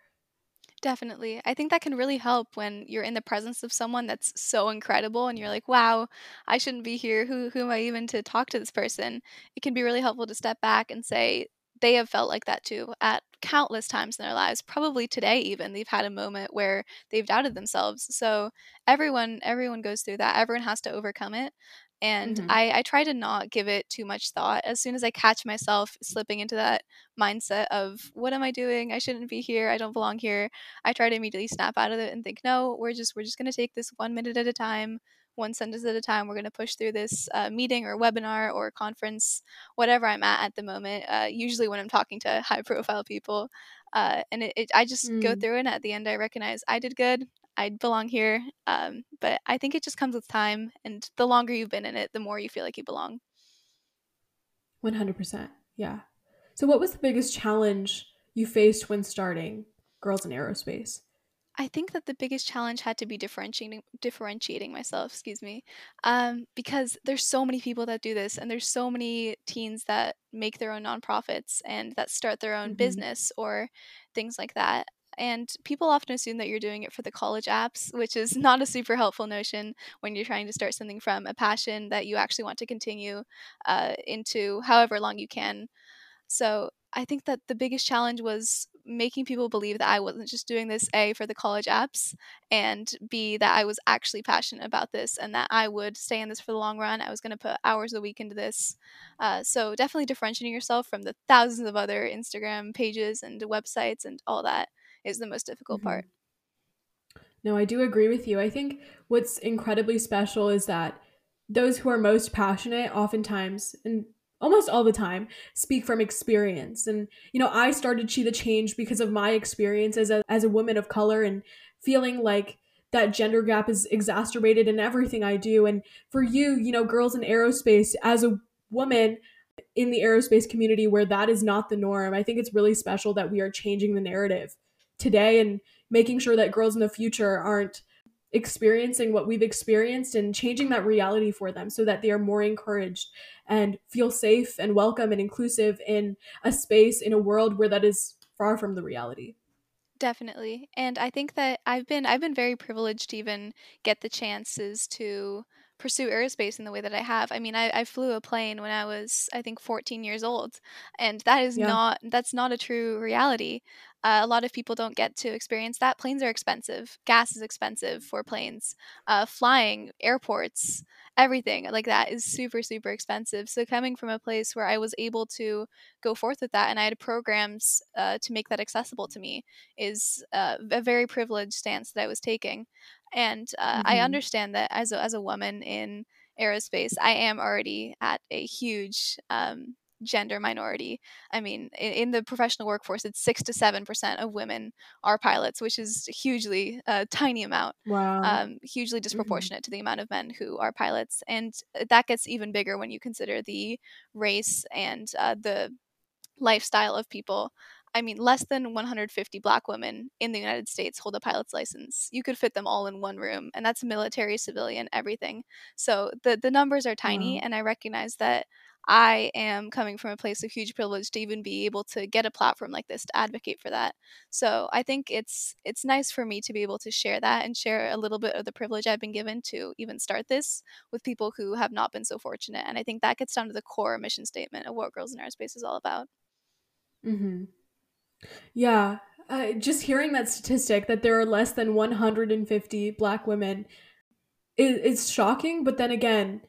Definitely. I think that can really help when you're in the presence of someone that's so incredible and you're like, wow, I shouldn't be here. Who, who am I even to talk to this person? It can be really helpful to step back and say, they have felt like that too at countless times in their lives probably today even they've had a moment where they've doubted themselves so everyone everyone goes through that everyone has to overcome it and Mm-hmm. I, I try to not give it too much thought as soon as i catch myself slipping into that mindset of what am i doing i shouldn't be here i don't belong here i try to immediately snap out of it and think no we're just we're just going to take this one minute at a time one sentence at a time we're going to push through this uh, meeting or webinar or conference whatever i'm at at the moment uh, usually when i'm talking to <laughs> high profile people uh, and it, it, i just go Mm, through and at the end i recognize i did good i belong here um, but i think it just comes with time and the longer you've been in it the more you feel like you belong 100%. Yeah. So, what was the biggest challenge you faced when starting Girls in Aerospace? I think that the biggest challenge had to be differentiating differentiating myself, excuse me, um, because there's so many people that do this, and there's so many teens that make their own nonprofits and that start their own Mm-hmm. business or things like that. And people often assume that you're doing it for the college apps, which is <laughs> not a super helpful notion when you're trying to start something from a passion that you actually want to continue uh, into however long you can so I think that the biggest challenge was making people believe that I wasn't just doing this A for the college apps and B that I was actually passionate about this and that I would stay in this for the long run. I was going to put hours a week into this. Uh, so definitely differentiating yourself from the thousands of other Instagram pages and websites and all that is the most difficult Mm-hmm. part. No, I do agree with you. I think what's incredibly special is that those who are most passionate, oftentimes, and almost all the time, speak from experience. And, you know, I started She the Change because of my experience as a, as a woman of color and feeling like that gender gap is exacerbated in everything I do. And for you, you know, girls in aerospace, as a woman in the aerospace community where that is not the norm, I think it's really special that we are changing the narrative today and making sure that girls in the future aren't experiencing what we've experienced and changing that reality for them so that they are more encouraged and feel safe and welcome and inclusive in a space in a world where that is far from the reality. Definitely. And I think that I've been I've been very privileged to even get the chances to pursue aerospace in the way that I have. I mean, I, I flew a plane when I was, I think, 14 years old, and that is yeah. not that's not a true reality. Uh, a lot of people don't get to experience that. Planes are expensive. Gas is expensive for planes. Uh, flying, airports, everything like that is super, super expensive. So, coming from a place where I was able to go forth with that and I had programs uh, to make that accessible to me is uh, a very privileged stance that I was taking. And uh, mm-hmm. I understand that as a, as a woman in aerospace, I am already at a huge um, gender minority. I mean, in, in, the professional workforce, it's six to seven percent of women are pilots, which is hugely a uh, tiny amount. Wow. Um, hugely mm-hmm. disproportionate mm-hmm. to the amount of men who are pilots, and uh, that gets even bigger when you consider the race and uh, the lifestyle of people. I mean, less than 150 black women in the United States hold a pilot's license. You could fit them all in one room, and that's military, civilian, everything. So the the numbers are tiny, wow. and I recognize that I am coming from a place of huge privilege to even be able to get a platform like this to advocate for that. So I think it's it's nice for me to be able to share that and share a little bit of the privilege I've been given to even start this with people who have not been so fortunate. And I think that gets down to the core mission statement of what Girls in Aerospace is all about. Mm-hmm. Yeah, uh, just hearing that statistic that there are less than 150 Black women is, is shocking. But then again,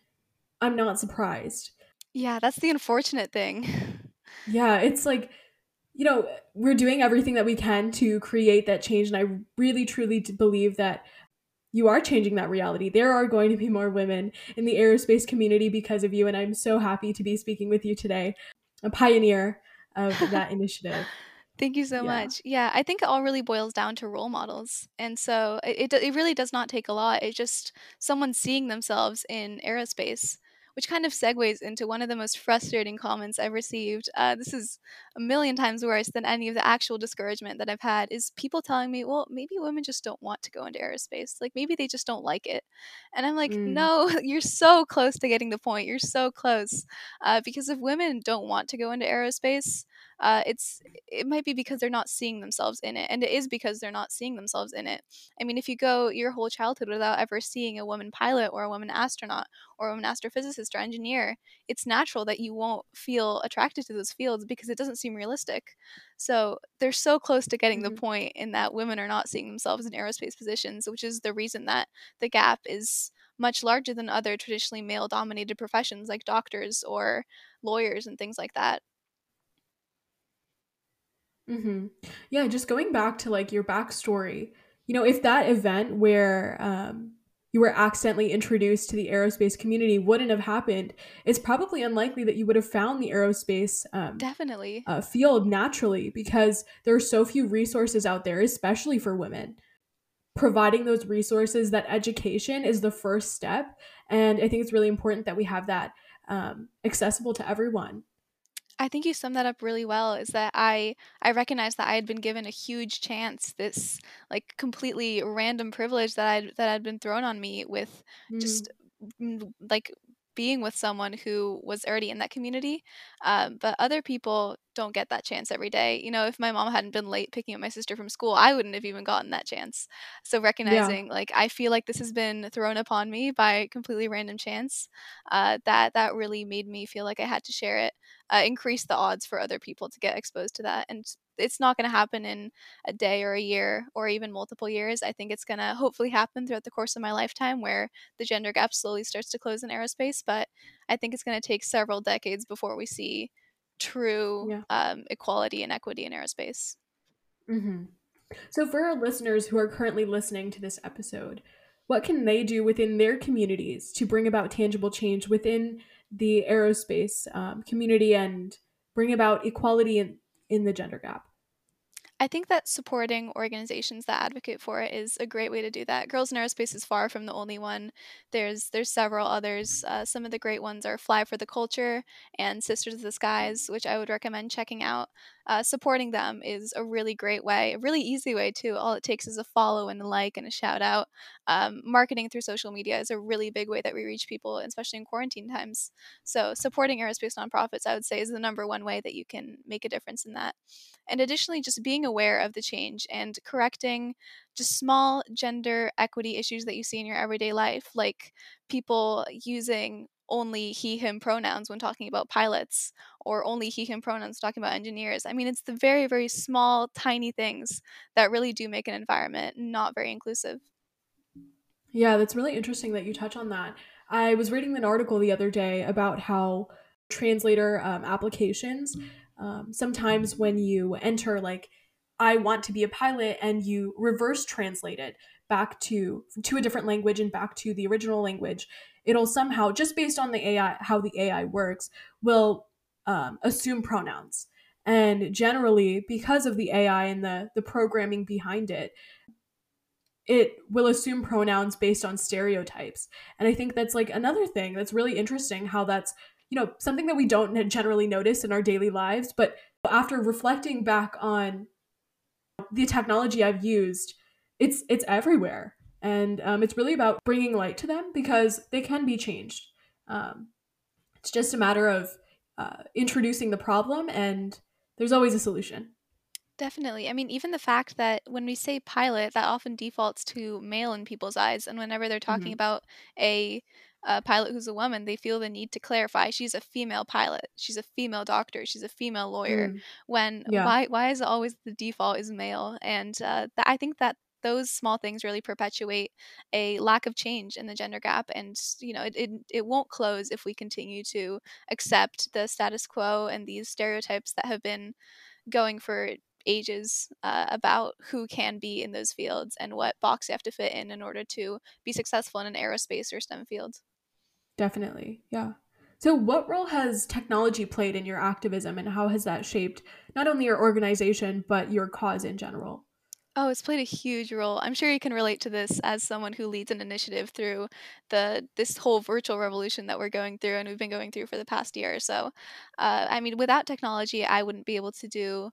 I'm not surprised yeah, that's the unfortunate thing. <laughs> Yeah, it's like, you know, we're doing everything that we can to create that change. And I really, truly believe that you are changing that reality. There are going to be more women in the aerospace community because of you. And I'm so happy to be speaking with you today, a pioneer of <laughs> that initiative. Thank you so yeah. much. Yeah, I think it all really boils down to role models. And so it, it, it really does not take a lot. It's just someone seeing themselves in aerospace which kind of segues into one of the most frustrating comments I've received. Uh, this is a million times worse than any of the actual discouragement that I've had. Is people telling me, "Well, maybe women just don't want to go into aerospace. Like maybe they just don't like it." And I'm like, mm. "No, <laughs> you're so close to getting the point. You're so close." Uh, because if women don't want to go into aerospace, uh, it's it might be because they're not seeing themselves in it, and it is because they're not seeing themselves in it. I mean, if you go your whole childhood without ever seeing a woman pilot or a woman astronaut or a woman astrophysicist or engineer, it's natural that you won't feel attracted to those fields because it doesn't seem realistic. So they're so close to getting mm-hmm. the point in that women are not seeing themselves in aerospace positions, which is the reason that the gap is much larger than other traditionally male dominated professions like doctors or lawyers and things like that. Mm-hmm. Yeah, just going back to like your backstory, you know, if that event where um, you were accidentally introduced to the aerospace community wouldn't have happened, it's probably unlikely that you would have found the aerospace um, definitely uh, field naturally because there are so few resources out there, especially for women. Providing those resources, that education is the first step, and I think it's really important that we have that um, accessible to everyone. I think you summed that up really well. Is that I I recognized that I had been given a huge chance, this like completely random privilege that I that had been thrown on me with mm. just like being with someone who was already in that community. Um, but other people don't get that chance every day. You know, if my mom hadn't been late picking up my sister from school, I wouldn't have even gotten that chance. So recognizing, yeah. like, I feel like this has been thrown upon me by completely random chance. Uh, that that really made me feel like I had to share it. Uh, increase the odds for other people to get exposed to that, and it's not going to happen in a day or a year or even multiple years. I think it's going to hopefully happen throughout the course of my lifetime where the gender gap slowly starts to close in aerospace. But I think it's going to take several decades before we see true yeah. um, equality and equity in aerospace. Mm-hmm. So, for our listeners who are currently listening to this episode, what can they do within their communities to bring about tangible change within the aerospace um, community and bring about equality in, in the gender gap? I think that supporting organizations that advocate for it is a great way to do that. Girls in Aerospace is far from the only one. There's there's several others. Uh, some of the great ones are Fly for the Culture and Sisters of the Skies, which I would recommend checking out. Uh, supporting them is a really great way, a really easy way too. All it takes is a follow and a like and a shout out. Um, marketing through social media is a really big way that we reach people, especially in quarantine times. So supporting aerospace nonprofits, I would say, is the number one way that you can make a difference in that. And additionally, just being aware of the change and correcting just small gender equity issues that you see in your everyday life, like people using only he him pronouns when talking about pilots or only he him pronouns talking about engineers. I mean it's the very very small tiny things that really do make an environment not very inclusive. Yeah that's really interesting that you touch on that. I was reading an article the other day about how translator um, applications um, sometimes when you enter like i want to be a pilot and you reverse translate it back to to a different language and back to the original language it'll somehow just based on the ai how the ai works will um, assume pronouns and generally because of the ai and the the programming behind it it will assume pronouns based on stereotypes and i think that's like another thing that's really interesting how that's you know, something that we don't generally notice in our daily lives. But after reflecting back on the technology I've used, it's it's everywhere, and um, it's really about bringing light to them because they can be changed. Um, it's just a matter of uh, introducing the problem, and there's always a solution. Definitely. I mean, even the fact that when we say pilot, that often defaults to male in people's eyes. And whenever they're talking mm-hmm. about a a pilot who's a woman, they feel the need to clarify she's a female pilot, she's a female doctor, she's a female lawyer. Mm. When yeah. why why is it always the default is male? And uh, th- I think that those small things really perpetuate a lack of change in the gender gap and you know it, it, it won't close if we continue to accept the status quo and these stereotypes that have been going for ages uh, about who can be in those fields and what box you have to fit in in order to be successful in an aerospace or STEM field. Definitely. Yeah. So, what role has technology played in your activism and how has that shaped not only your organization, but your cause in general? Oh, it's played a huge role. I'm sure you can relate to this as someone who leads an initiative through the this whole virtual revolution that we're going through and we've been going through for the past year or so. Uh, I mean, without technology, I wouldn't be able to do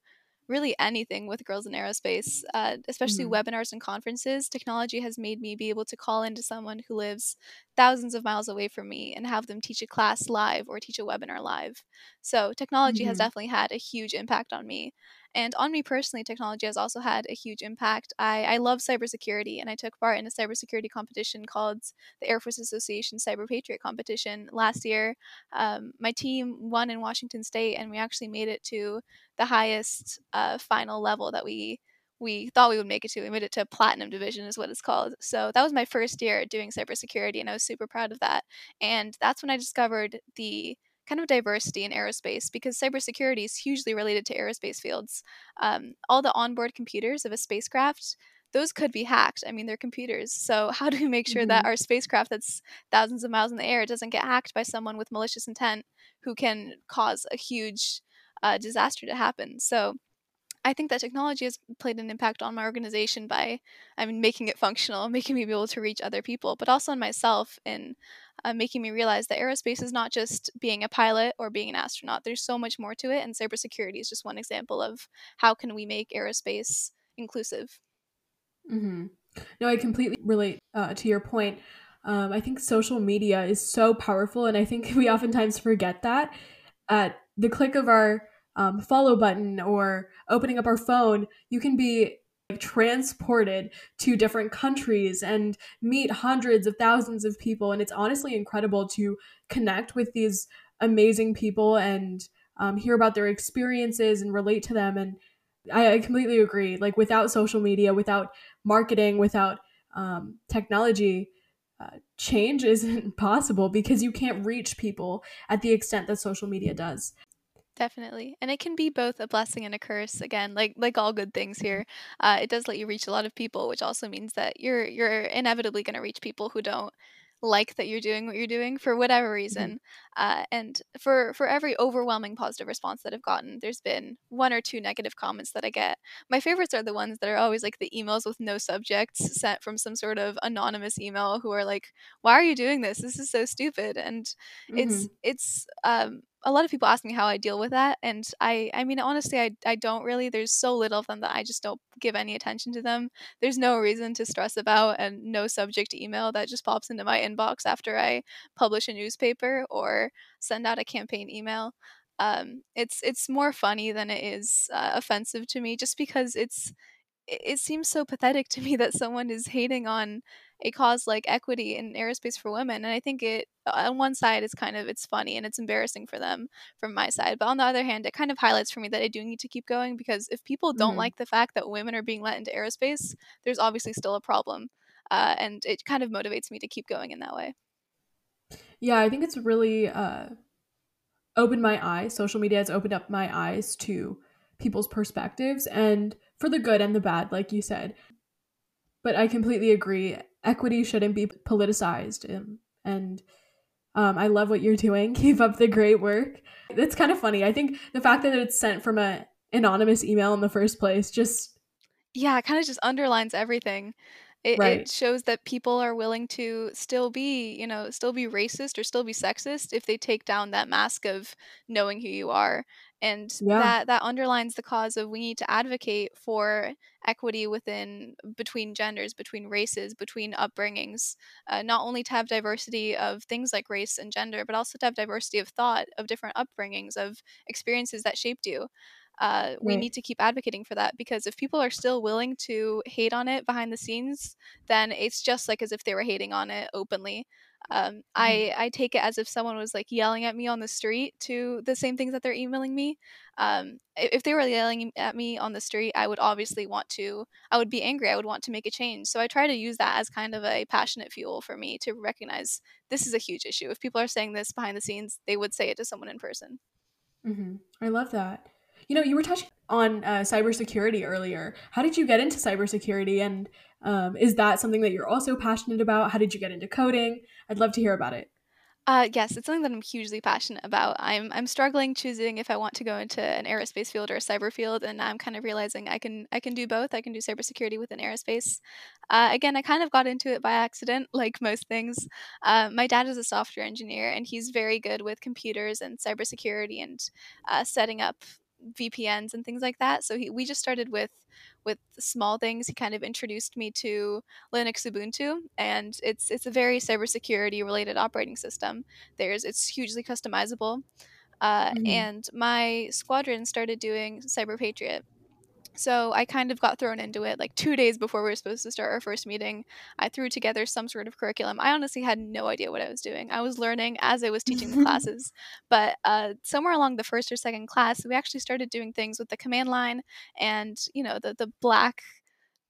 really anything with girls in aerospace, uh, especially mm-hmm. webinars and conferences. Technology has made me be able to call into someone who lives thousands of miles away from me and have them teach a class live or teach a webinar live. So, technology mm-hmm. has definitely had a huge impact on me. And on me personally, technology has also had a huge impact. I, I love cybersecurity, and I took part in a cybersecurity competition called the Air Force Association Cyber Patriot Competition last year. Um, my team won in Washington State, and we actually made it to the highest uh, final level that we we thought we would make it to. We made it to platinum division, is what it's called. So that was my first year doing cybersecurity, and I was super proud of that. And that's when I discovered the kind of diversity in aerospace because cybersecurity is hugely related to aerospace fields. Um, all the onboard computers of a spacecraft, those could be hacked. I mean, they're computers. So, <laughs> how do we make sure mm-hmm. that our spacecraft that's thousands of miles in the air doesn't get hacked by someone with malicious intent who can cause a huge uh, disaster to happen? So, I think that technology has played an impact on my organization by, I mean, making it functional, <laughs> making me be able to reach other people, but also on myself in uh, making me realize that aerospace is not just being a pilot or being an astronaut. There's so much more to it, and cybersecurity is just one example of how can we make aerospace inclusive. Mm-hmm. No, I completely relate uh, to your point. Um, I think social media is so powerful, and I think <laughs> we oftentimes forget that. At the click of our um, follow button or opening up our phone, you can be transported to different countries and meet hundreds of thousands of people. And it's honestly incredible to connect with these amazing people and um, hear about their experiences and relate to them. And I, I completely agree. Like, without social media, without marketing, without um, technology, uh, change <laughs> isn't possible because you can't reach people at the extent that social media does. Definitely. And it can be both a blessing and a curse again, like like all good things here. Uh, it does let you reach a lot of people, which also means that you're you're inevitably going to reach people who don't like that you're doing what you're doing for whatever mm-hmm. reason. Mm-hmm. Uh, and for for every overwhelming positive response that I've gotten, there's been one or two negative comments that I get. My favorites are the ones that are always like the emails with no subjects sent from some sort of anonymous email who are like, "Why are you doing this? This is so stupid." And mm-hmm. it's it's um a lot of people ask me how I deal with that and I I mean honestly I I don't really there's so little of them that I just don't give any attention to them. There's no reason to stress about and no subject email that just pops into my inbox after I publish a newspaper or send out a campaign email. Um, it's it's more funny than it is uh, offensive to me just because it's it seems so pathetic to me that someone is hating on a cause like equity in aerospace for women and i think it on one side it's kind of it's funny and it's embarrassing for them from my side but on the other hand it kind of highlights for me that i do need to keep going because if people don't mm-hmm. like the fact that women are being let into aerospace there's obviously still a problem uh, and it kind of motivates me to keep going in that way yeah i think it's really uh, opened my eyes social media has opened up my eyes to people's perspectives and for the good and the bad like you said. But i completely agree. Equity shouldn't be politicized and, and um, i love what you're doing. <laughs> Keep up the great work. It's kind of funny. I think the fact that it's sent from a anonymous email in the first place just yeah it kind of just underlines everything. It, right. it shows that people are willing to still be you know still be racist or still be sexist if they take down that mask of knowing who you are and yeah. that that underlines the cause of we need to advocate for equity within between genders between races between upbringings uh, not only to have diversity of things like race and gender but also to have diversity of thought of different upbringings of experiences that shaped you uh, we right. need to keep advocating for that because if people are still willing to hate on it behind the scenes, then it's just like as if they were hating on it openly. Um, mm-hmm. I I take it as if someone was like yelling at me on the street to the same things that they're emailing me. Um, if they were yelling at me on the street, I would obviously want to. I would be angry. I would want to make a change. So I try to use that as kind of a passionate fuel for me to recognize this is a huge issue. If people are saying this behind the scenes, they would say it to someone in person. Mm-hmm. I love that. You know, you were touching on uh, cybersecurity earlier. How did you get into cybersecurity, and um, is that something that you're also passionate about? How did you get into coding? I'd love to hear about it. Uh, yes, it's something that I'm hugely passionate about. I'm I'm struggling choosing if I want to go into an aerospace field or a cyber field, and I'm kind of realizing I can I can do both. I can do cybersecurity within aerospace. Uh, again, I kind of got into it by accident, <laughs> like most things. Uh, my dad is a software engineer, and he's very good with computers and cybersecurity and uh, setting up VPNs and things like that. So he, we just started with with small things. He kind of introduced me to Linux Ubuntu, and it's it's a very cybersecurity related operating system. There's it's hugely customizable, uh, mm-hmm. and my squadron started doing Cyber Patriot. So I kind of got thrown into it like two days before we were supposed to start our first meeting. I threw together some sort of curriculum. I honestly had no idea what I was doing. I was learning as I was teaching the <laughs> classes. But uh, somewhere along the first or second class, we actually started doing things with the command line and, you know, the, the black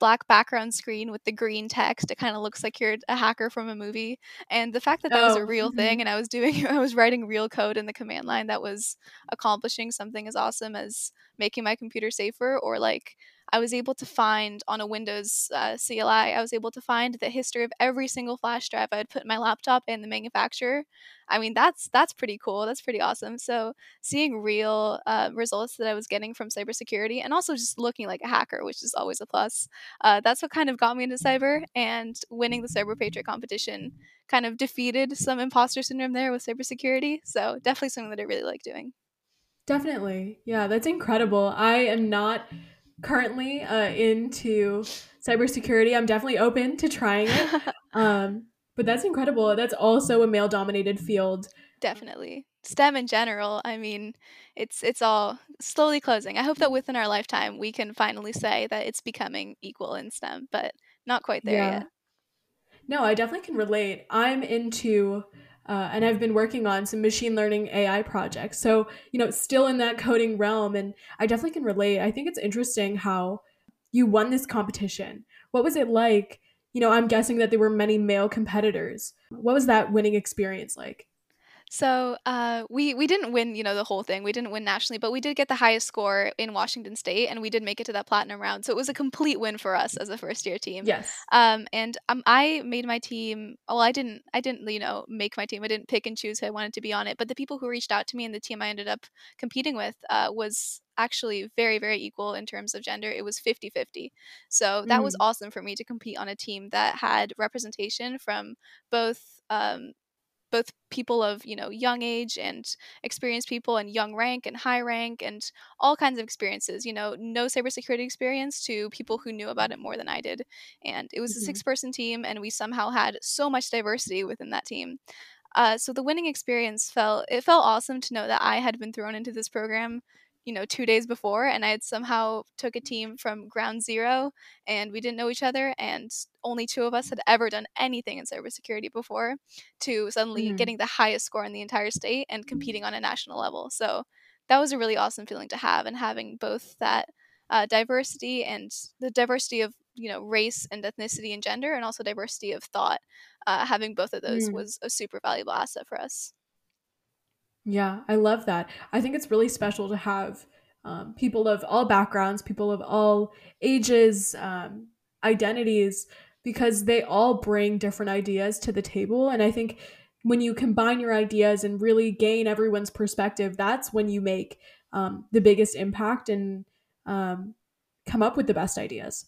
black background screen with the green text. It kind of looks like you're a hacker from a movie. And the fact that that oh. was a oh, real mm-hmm. thing and I was doing, <laughs> I was writing real code in the command line that was accomplishing something as awesome as making my computer safer or like I was able to find on a Windows uh, CLI, I was able to find the history of every single flash drive I had put in my laptop and the manufacturer. I mean, that's that's pretty cool. That's pretty awesome. So seeing real uh, results that I was getting from cybersecurity, and also just looking like a hacker, which is always a plus. Uh, that's what kind of got me into cyber, and winning the Cyber Patriot competition kind of defeated some imposter syndrome there with cybersecurity. So definitely something that I really like doing. Definitely. Yeah, that's incredible. I am not currently uh, into cybersecurity. I'm definitely open to trying it. <laughs> Um, but that's incredible. That's also a male dominated field. Definitely. STEM in general, I mean, it's it's all slowly closing. I hope that within our lifetime we can finally say that it's becoming equal in STEM, but not quite there yeah. yet. No, I definitely can relate. I'm into uh, and I've been working on some machine learning AI projects. So, you know, still in that coding realm. And I definitely can relate. I think it's interesting how you won this competition. What was it like? You know, I'm guessing that there were many male competitors. What was that winning experience like? So uh, we we didn't win, you know, the whole thing. We didn't win nationally, but we did get the highest score in Washington State, and we did make it to that platinum round. So it was a complete win for us as a first year team. Yes. Um, and um, I made my team. Well, I didn't. I didn't, you know, make my team. I didn't pick and choose who I wanted to be on it. But the people who reached out to me and the team I ended up competing with uh, was actually very very equal in terms of gender it was 50-50 so that mm. was awesome for me to compete on a team that had representation from both um, both people of you know young age and experienced people and young rank and high rank and all kinds of experiences you know no cybersecurity experience to people who knew about it more than i did and it was mm-hmm. a six person team and we somehow had so much diversity within that team uh, so the winning experience felt it felt awesome to know that i had been thrown into this program you know two days before and i had somehow took a team from ground zero and we didn't know each other and only two of us had ever done anything in cybersecurity before to suddenly mm-hmm. getting the highest score in the entire state and competing on a national level so that was a really awesome feeling to have and having both that uh, diversity and the diversity of you know race and ethnicity and gender and also diversity of thought uh, having both of those mm. was a super valuable asset for us yeah, I love that. I think it's really special to have um, people of all backgrounds, people of all ages, um, identities, because they all bring different ideas to the table. And I think when you combine your ideas and really gain everyone's perspective, that's when you make um, the biggest impact and um, come up with the best ideas.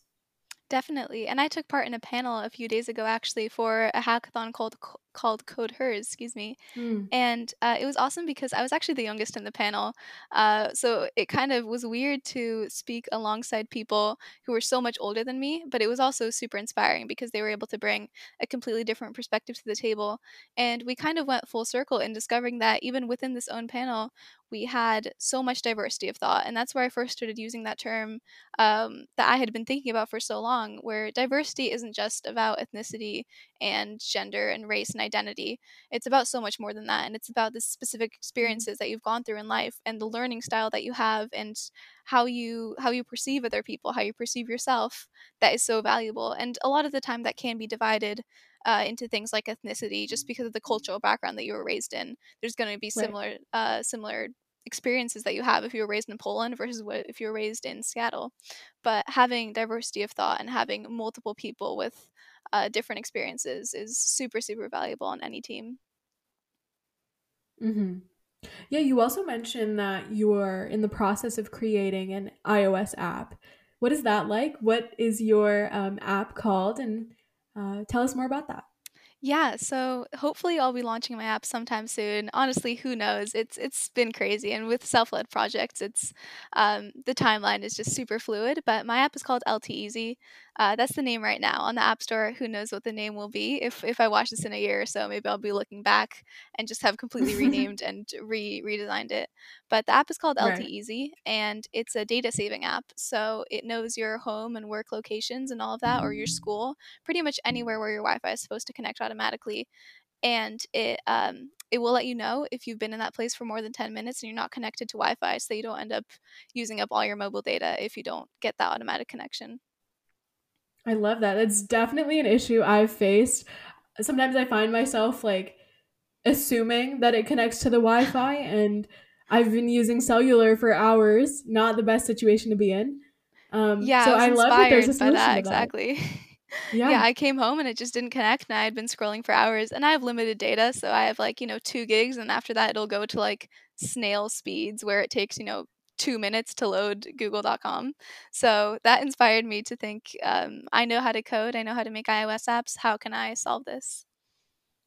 Definitely. And I took part in a panel a few days ago actually for a hackathon called called Code Hers, excuse me. Mm. And uh, it was awesome because I was actually the youngest in the panel. Uh, so it kind of was weird to speak alongside people who were so much older than me, but it was also super inspiring because they were able to bring a completely different perspective to the table. And we kind of went full circle in discovering that even within this own panel, we had so much diversity of thought. And that's where I first started using that term um, that I had been thinking about for so long, where diversity isn't just about ethnicity and gender and race and identity. It's about so much more than that. And it's about the specific mm-hmm. experiences that you've gone through in life and the learning style that you have and how you how you perceive other people, how you perceive yourself that is so valuable. And a lot of the time that can be divided uh, into things like ethnicity just because of the cultural background that you were raised in. There's going to be similar right. uh, similar experiences that you have if you were raised in Poland versus what if you were raised in Seattle. But having diversity of thought and having multiple people with uh, different experiences is super super valuable on any team. Mm-hmm. yeah you also mentioned that you are in the process of creating an ios app. What is that like? What is your um, app called? And uh, tell us more about that yeah, so hopefully I'll be launching my app sometime soon. Honestly, who knows? It's it's been crazy, and with self-led projects, it's um, the timeline is just super fluid. But my app is called LT Easy. Uh, that's the name right now on the App Store. Who knows what the name will be? If if I watch this in a year or so, maybe I'll be looking back and just have completely <laughs> renamed and re redesigned it. But the app is called right. LT Easy, and it's a data saving app. So it knows your home and work locations and all of that, or your school, pretty much anywhere where your Wi-Fi is supposed to connect automatically and it um, it will let you know if you've been in that place for more than 10 minutes and you're not connected to Wi-Fi, so you don't end up using up all your mobile data if you don't get that automatic connection. I love that. That's definitely an issue I've faced. Sometimes I find myself like assuming that it connects to the Wi Fi, <laughs> and I've been using cellular for hours. Not the best situation to be in. Um, yeah, so I, I love that there's a solution that, exactly. <laughs> Yeah. yeah, I came home and it just didn't connect, and I had been scrolling for hours. And I have limited data, so I have like you know two gigs, and after that it'll go to like snail speeds where it takes you know two minutes to load google.com. So that inspired me to think um, I know how to code, I know how to make iOS apps. How can I solve this?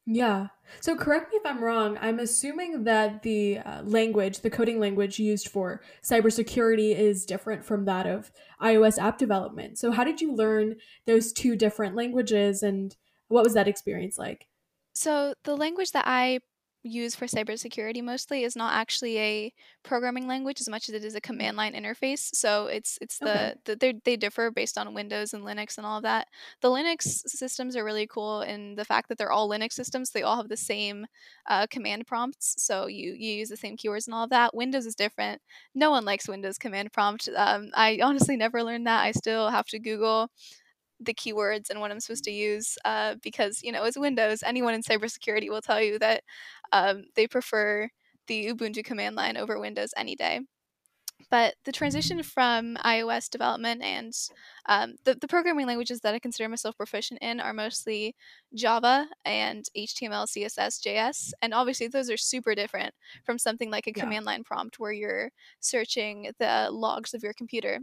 Yeah. So correct me if I'm wrong. I'm assuming that the uh, language, the coding language used for cybersecurity is different from that of iOS app development. So how did you learn those two different languages and what was that experience like? So the language that I use for cybersecurity mostly is not actually a programming language as much as it is a command line interface. So it's it's the, okay. the they differ based on Windows and Linux and all of that. The Linux systems are really cool in the fact that they're all Linux systems. They all have the same uh, command prompts, so you you use the same keywords and all of that. Windows is different. No one likes Windows command prompt. Um, I honestly never learned that. I still have to Google the keywords and what I'm supposed to use uh, because, you know, as Windows. Anyone in cybersecurity will tell you that um, they prefer the Ubuntu command line over Windows any day. But the transition from iOS development and um, the, the programming languages that I consider myself proficient in are mostly Java and HTML, CSS, JS. And obviously, those are super different from something like a yeah. command line prompt where you're searching the logs of your computer.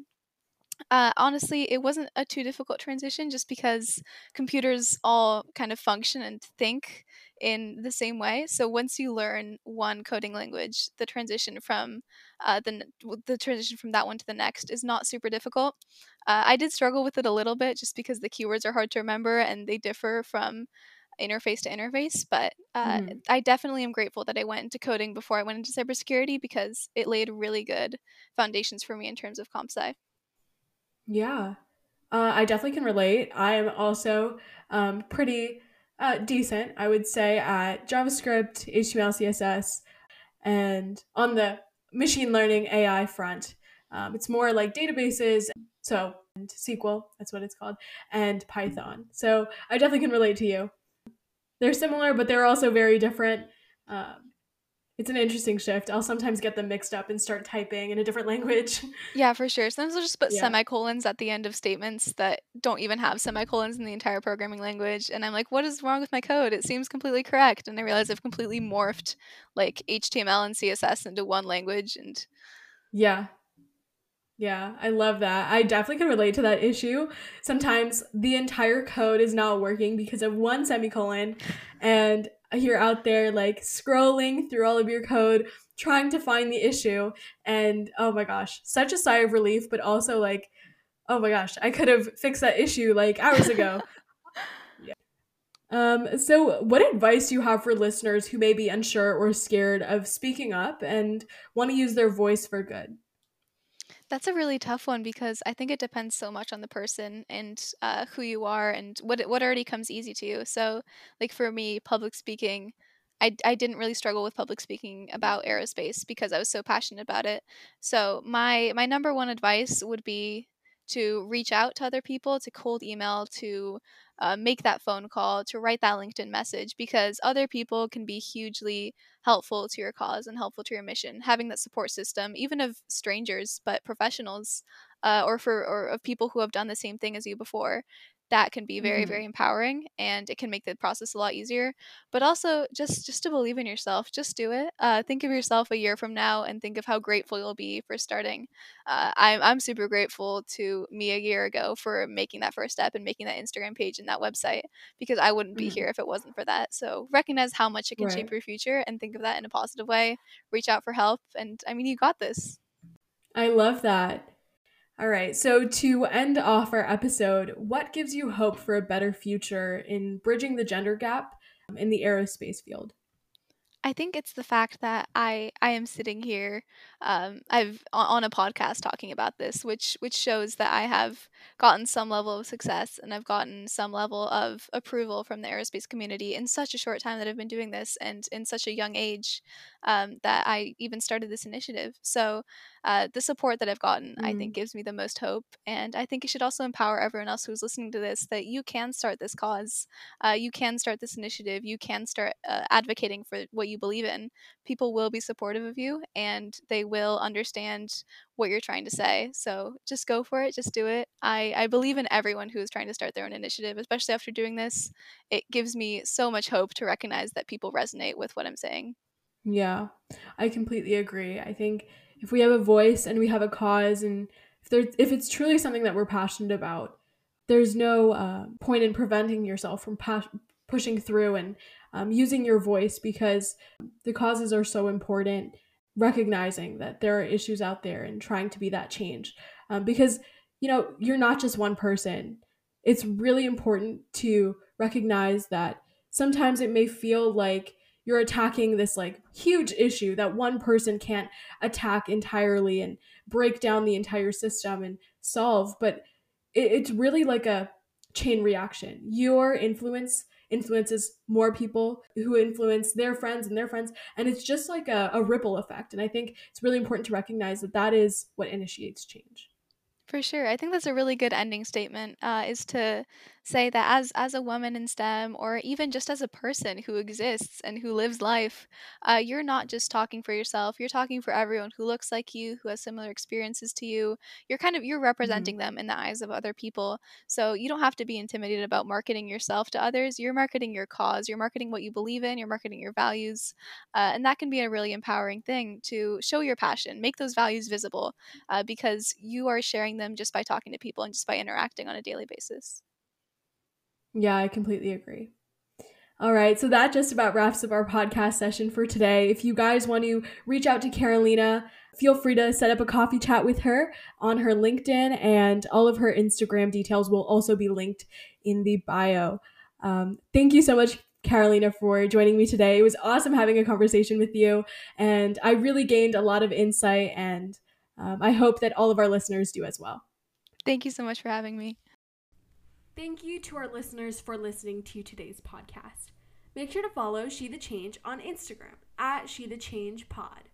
Uh, honestly, it wasn't a too difficult transition just because computers all kind of function and think in the same way. So once you learn one coding language, the transition from uh, the the transition from that one to the next is not super difficult. Uh, I did struggle with it a little bit just because the keywords are hard to remember and they differ from interface to interface. But uh, mm-hmm. I definitely am grateful that I went into coding before I went into cybersecurity because it laid really good foundations for me in terms of comp sci. Yeah, uh, I definitely can relate. I am also um, pretty uh, decent, I would say, at JavaScript, HTML, CSS, and on the machine learning AI front. Um, it's more like databases, so SQL, that's what it's called, and Python. So I definitely can relate to you. They're similar, but they're also very different. Um, it's an interesting shift. I'll sometimes get them mixed up and start typing in a different <laughs> language. Yeah, for sure. Sometimes I'll just put yeah. semicolons at the end of statements that don't even have semicolons in the entire programming language. And I'm like, what is wrong with my code? It seems completely correct. And I realize I've completely morphed like HTML and CSS into one language. And yeah. Yeah, I love that. I definitely can relate to that issue. Sometimes the entire code is not working because of one semicolon. And you're out there like scrolling through all of your code trying to find the issue and oh my gosh such a sigh of relief but also like oh my gosh i could have fixed that issue like hours ago <laughs> yeah. um, so what advice do you have for listeners who may be unsure or scared of speaking up and want to use their voice for good that's a really tough one because I think it depends so much on the person and uh, who you are and what what already comes easy to you. So, like for me, public speaking, I, I didn't really struggle with public speaking about aerospace because I was so passionate about it. So my my number one advice would be to reach out to other people, to cold email, to uh, make that phone call, to write that LinkedIn message, because other people can be hugely helpful to your cause and helpful to your mission. Having that support system, even of strangers, but professionals, uh, or for or of people who have done the same thing as you before, that can be very mm-hmm. very empowering and it can make the process a lot easier but also just just to believe in yourself just do it uh, think of yourself a year from now and think of how grateful you'll be for starting uh, I'm, I'm super grateful to me a year ago for making that first step and making that instagram page and that website because i wouldn't be mm-hmm. here if it wasn't for that so recognize how much it can right. shape your future and think of that in a positive way reach out for help and i mean you got this i love that all right. So to end off our episode, what gives you hope for a better future in bridging the gender gap in the aerospace field? I think it's the fact that I I am sitting here, um, I've on a podcast talking about this, which which shows that I have gotten some level of success and I've gotten some level of approval from the aerospace community in such a short time that I've been doing this and in such a young age um, that I even started this initiative. So uh, the support that I've gotten, mm. I think, mm. gives me the most hope. And I think it should also empower everyone else who's listening to this that you can start this cause, uh, you can start this initiative, you can start uh, advocating for what you believe in. People will be supportive of you and they will understand what you're trying to say. So just go for it, just do it. I, I believe in everyone who is trying to start their own initiative, especially after doing this. It gives me so much hope to recognize that people resonate with what I'm saying. Yeah, I completely agree. I think if we have a voice and we have a cause and if there's if it's truly something that we're passionate about there's no uh, point in preventing yourself from pushing through and um, using your voice because the causes are so important recognizing that there are issues out there and trying to be that change. Um, because you know you're not just one person. It's really important to recognize that sometimes it may feel like you're attacking this like huge issue that one person can't attack entirely and break down the entire system and solve but it, it's really like a chain reaction your influence influences more people who influence their friends and their friends and it's just like a, a ripple effect and i think it's really important to recognize that that is what initiates change For sure. I think that's a really good ending statement, uh, is to say that as as a woman in STEM, or even just as a person who exists and who lives life, uh, you're not just talking for yourself. You're talking for everyone who looks like you, who has similar experiences to you. You're kind of you're hmm representing them in the eyes of other people. So you don't have to be intimidated about marketing yourself to others. You're marketing your cause. You're marketing what you believe in. You're marketing your values, uh, and that can be a really empowering thing to show your passion, make those values visible, uh, because you are sharing them just by talking to people and just by interacting on a daily basis. Yeah, I completely agree. All right, so that just about wraps up our podcast session for today. If you guys want to reach out to Carolina, feel free to set up a coffee chat with her on her LinkedIn, and all of her Instagram details will also be linked in the bio. Um, thank you so much, Carolina, for joining me today. It was awesome having a conversation with you, and I really gained a lot of insight, and um, I hope that all of our listeners do as well. Thank you so much for having me. Thank you to our listeners for listening to today's podcast. Make sure to follow She the Change on Instagram at She the Change Pod.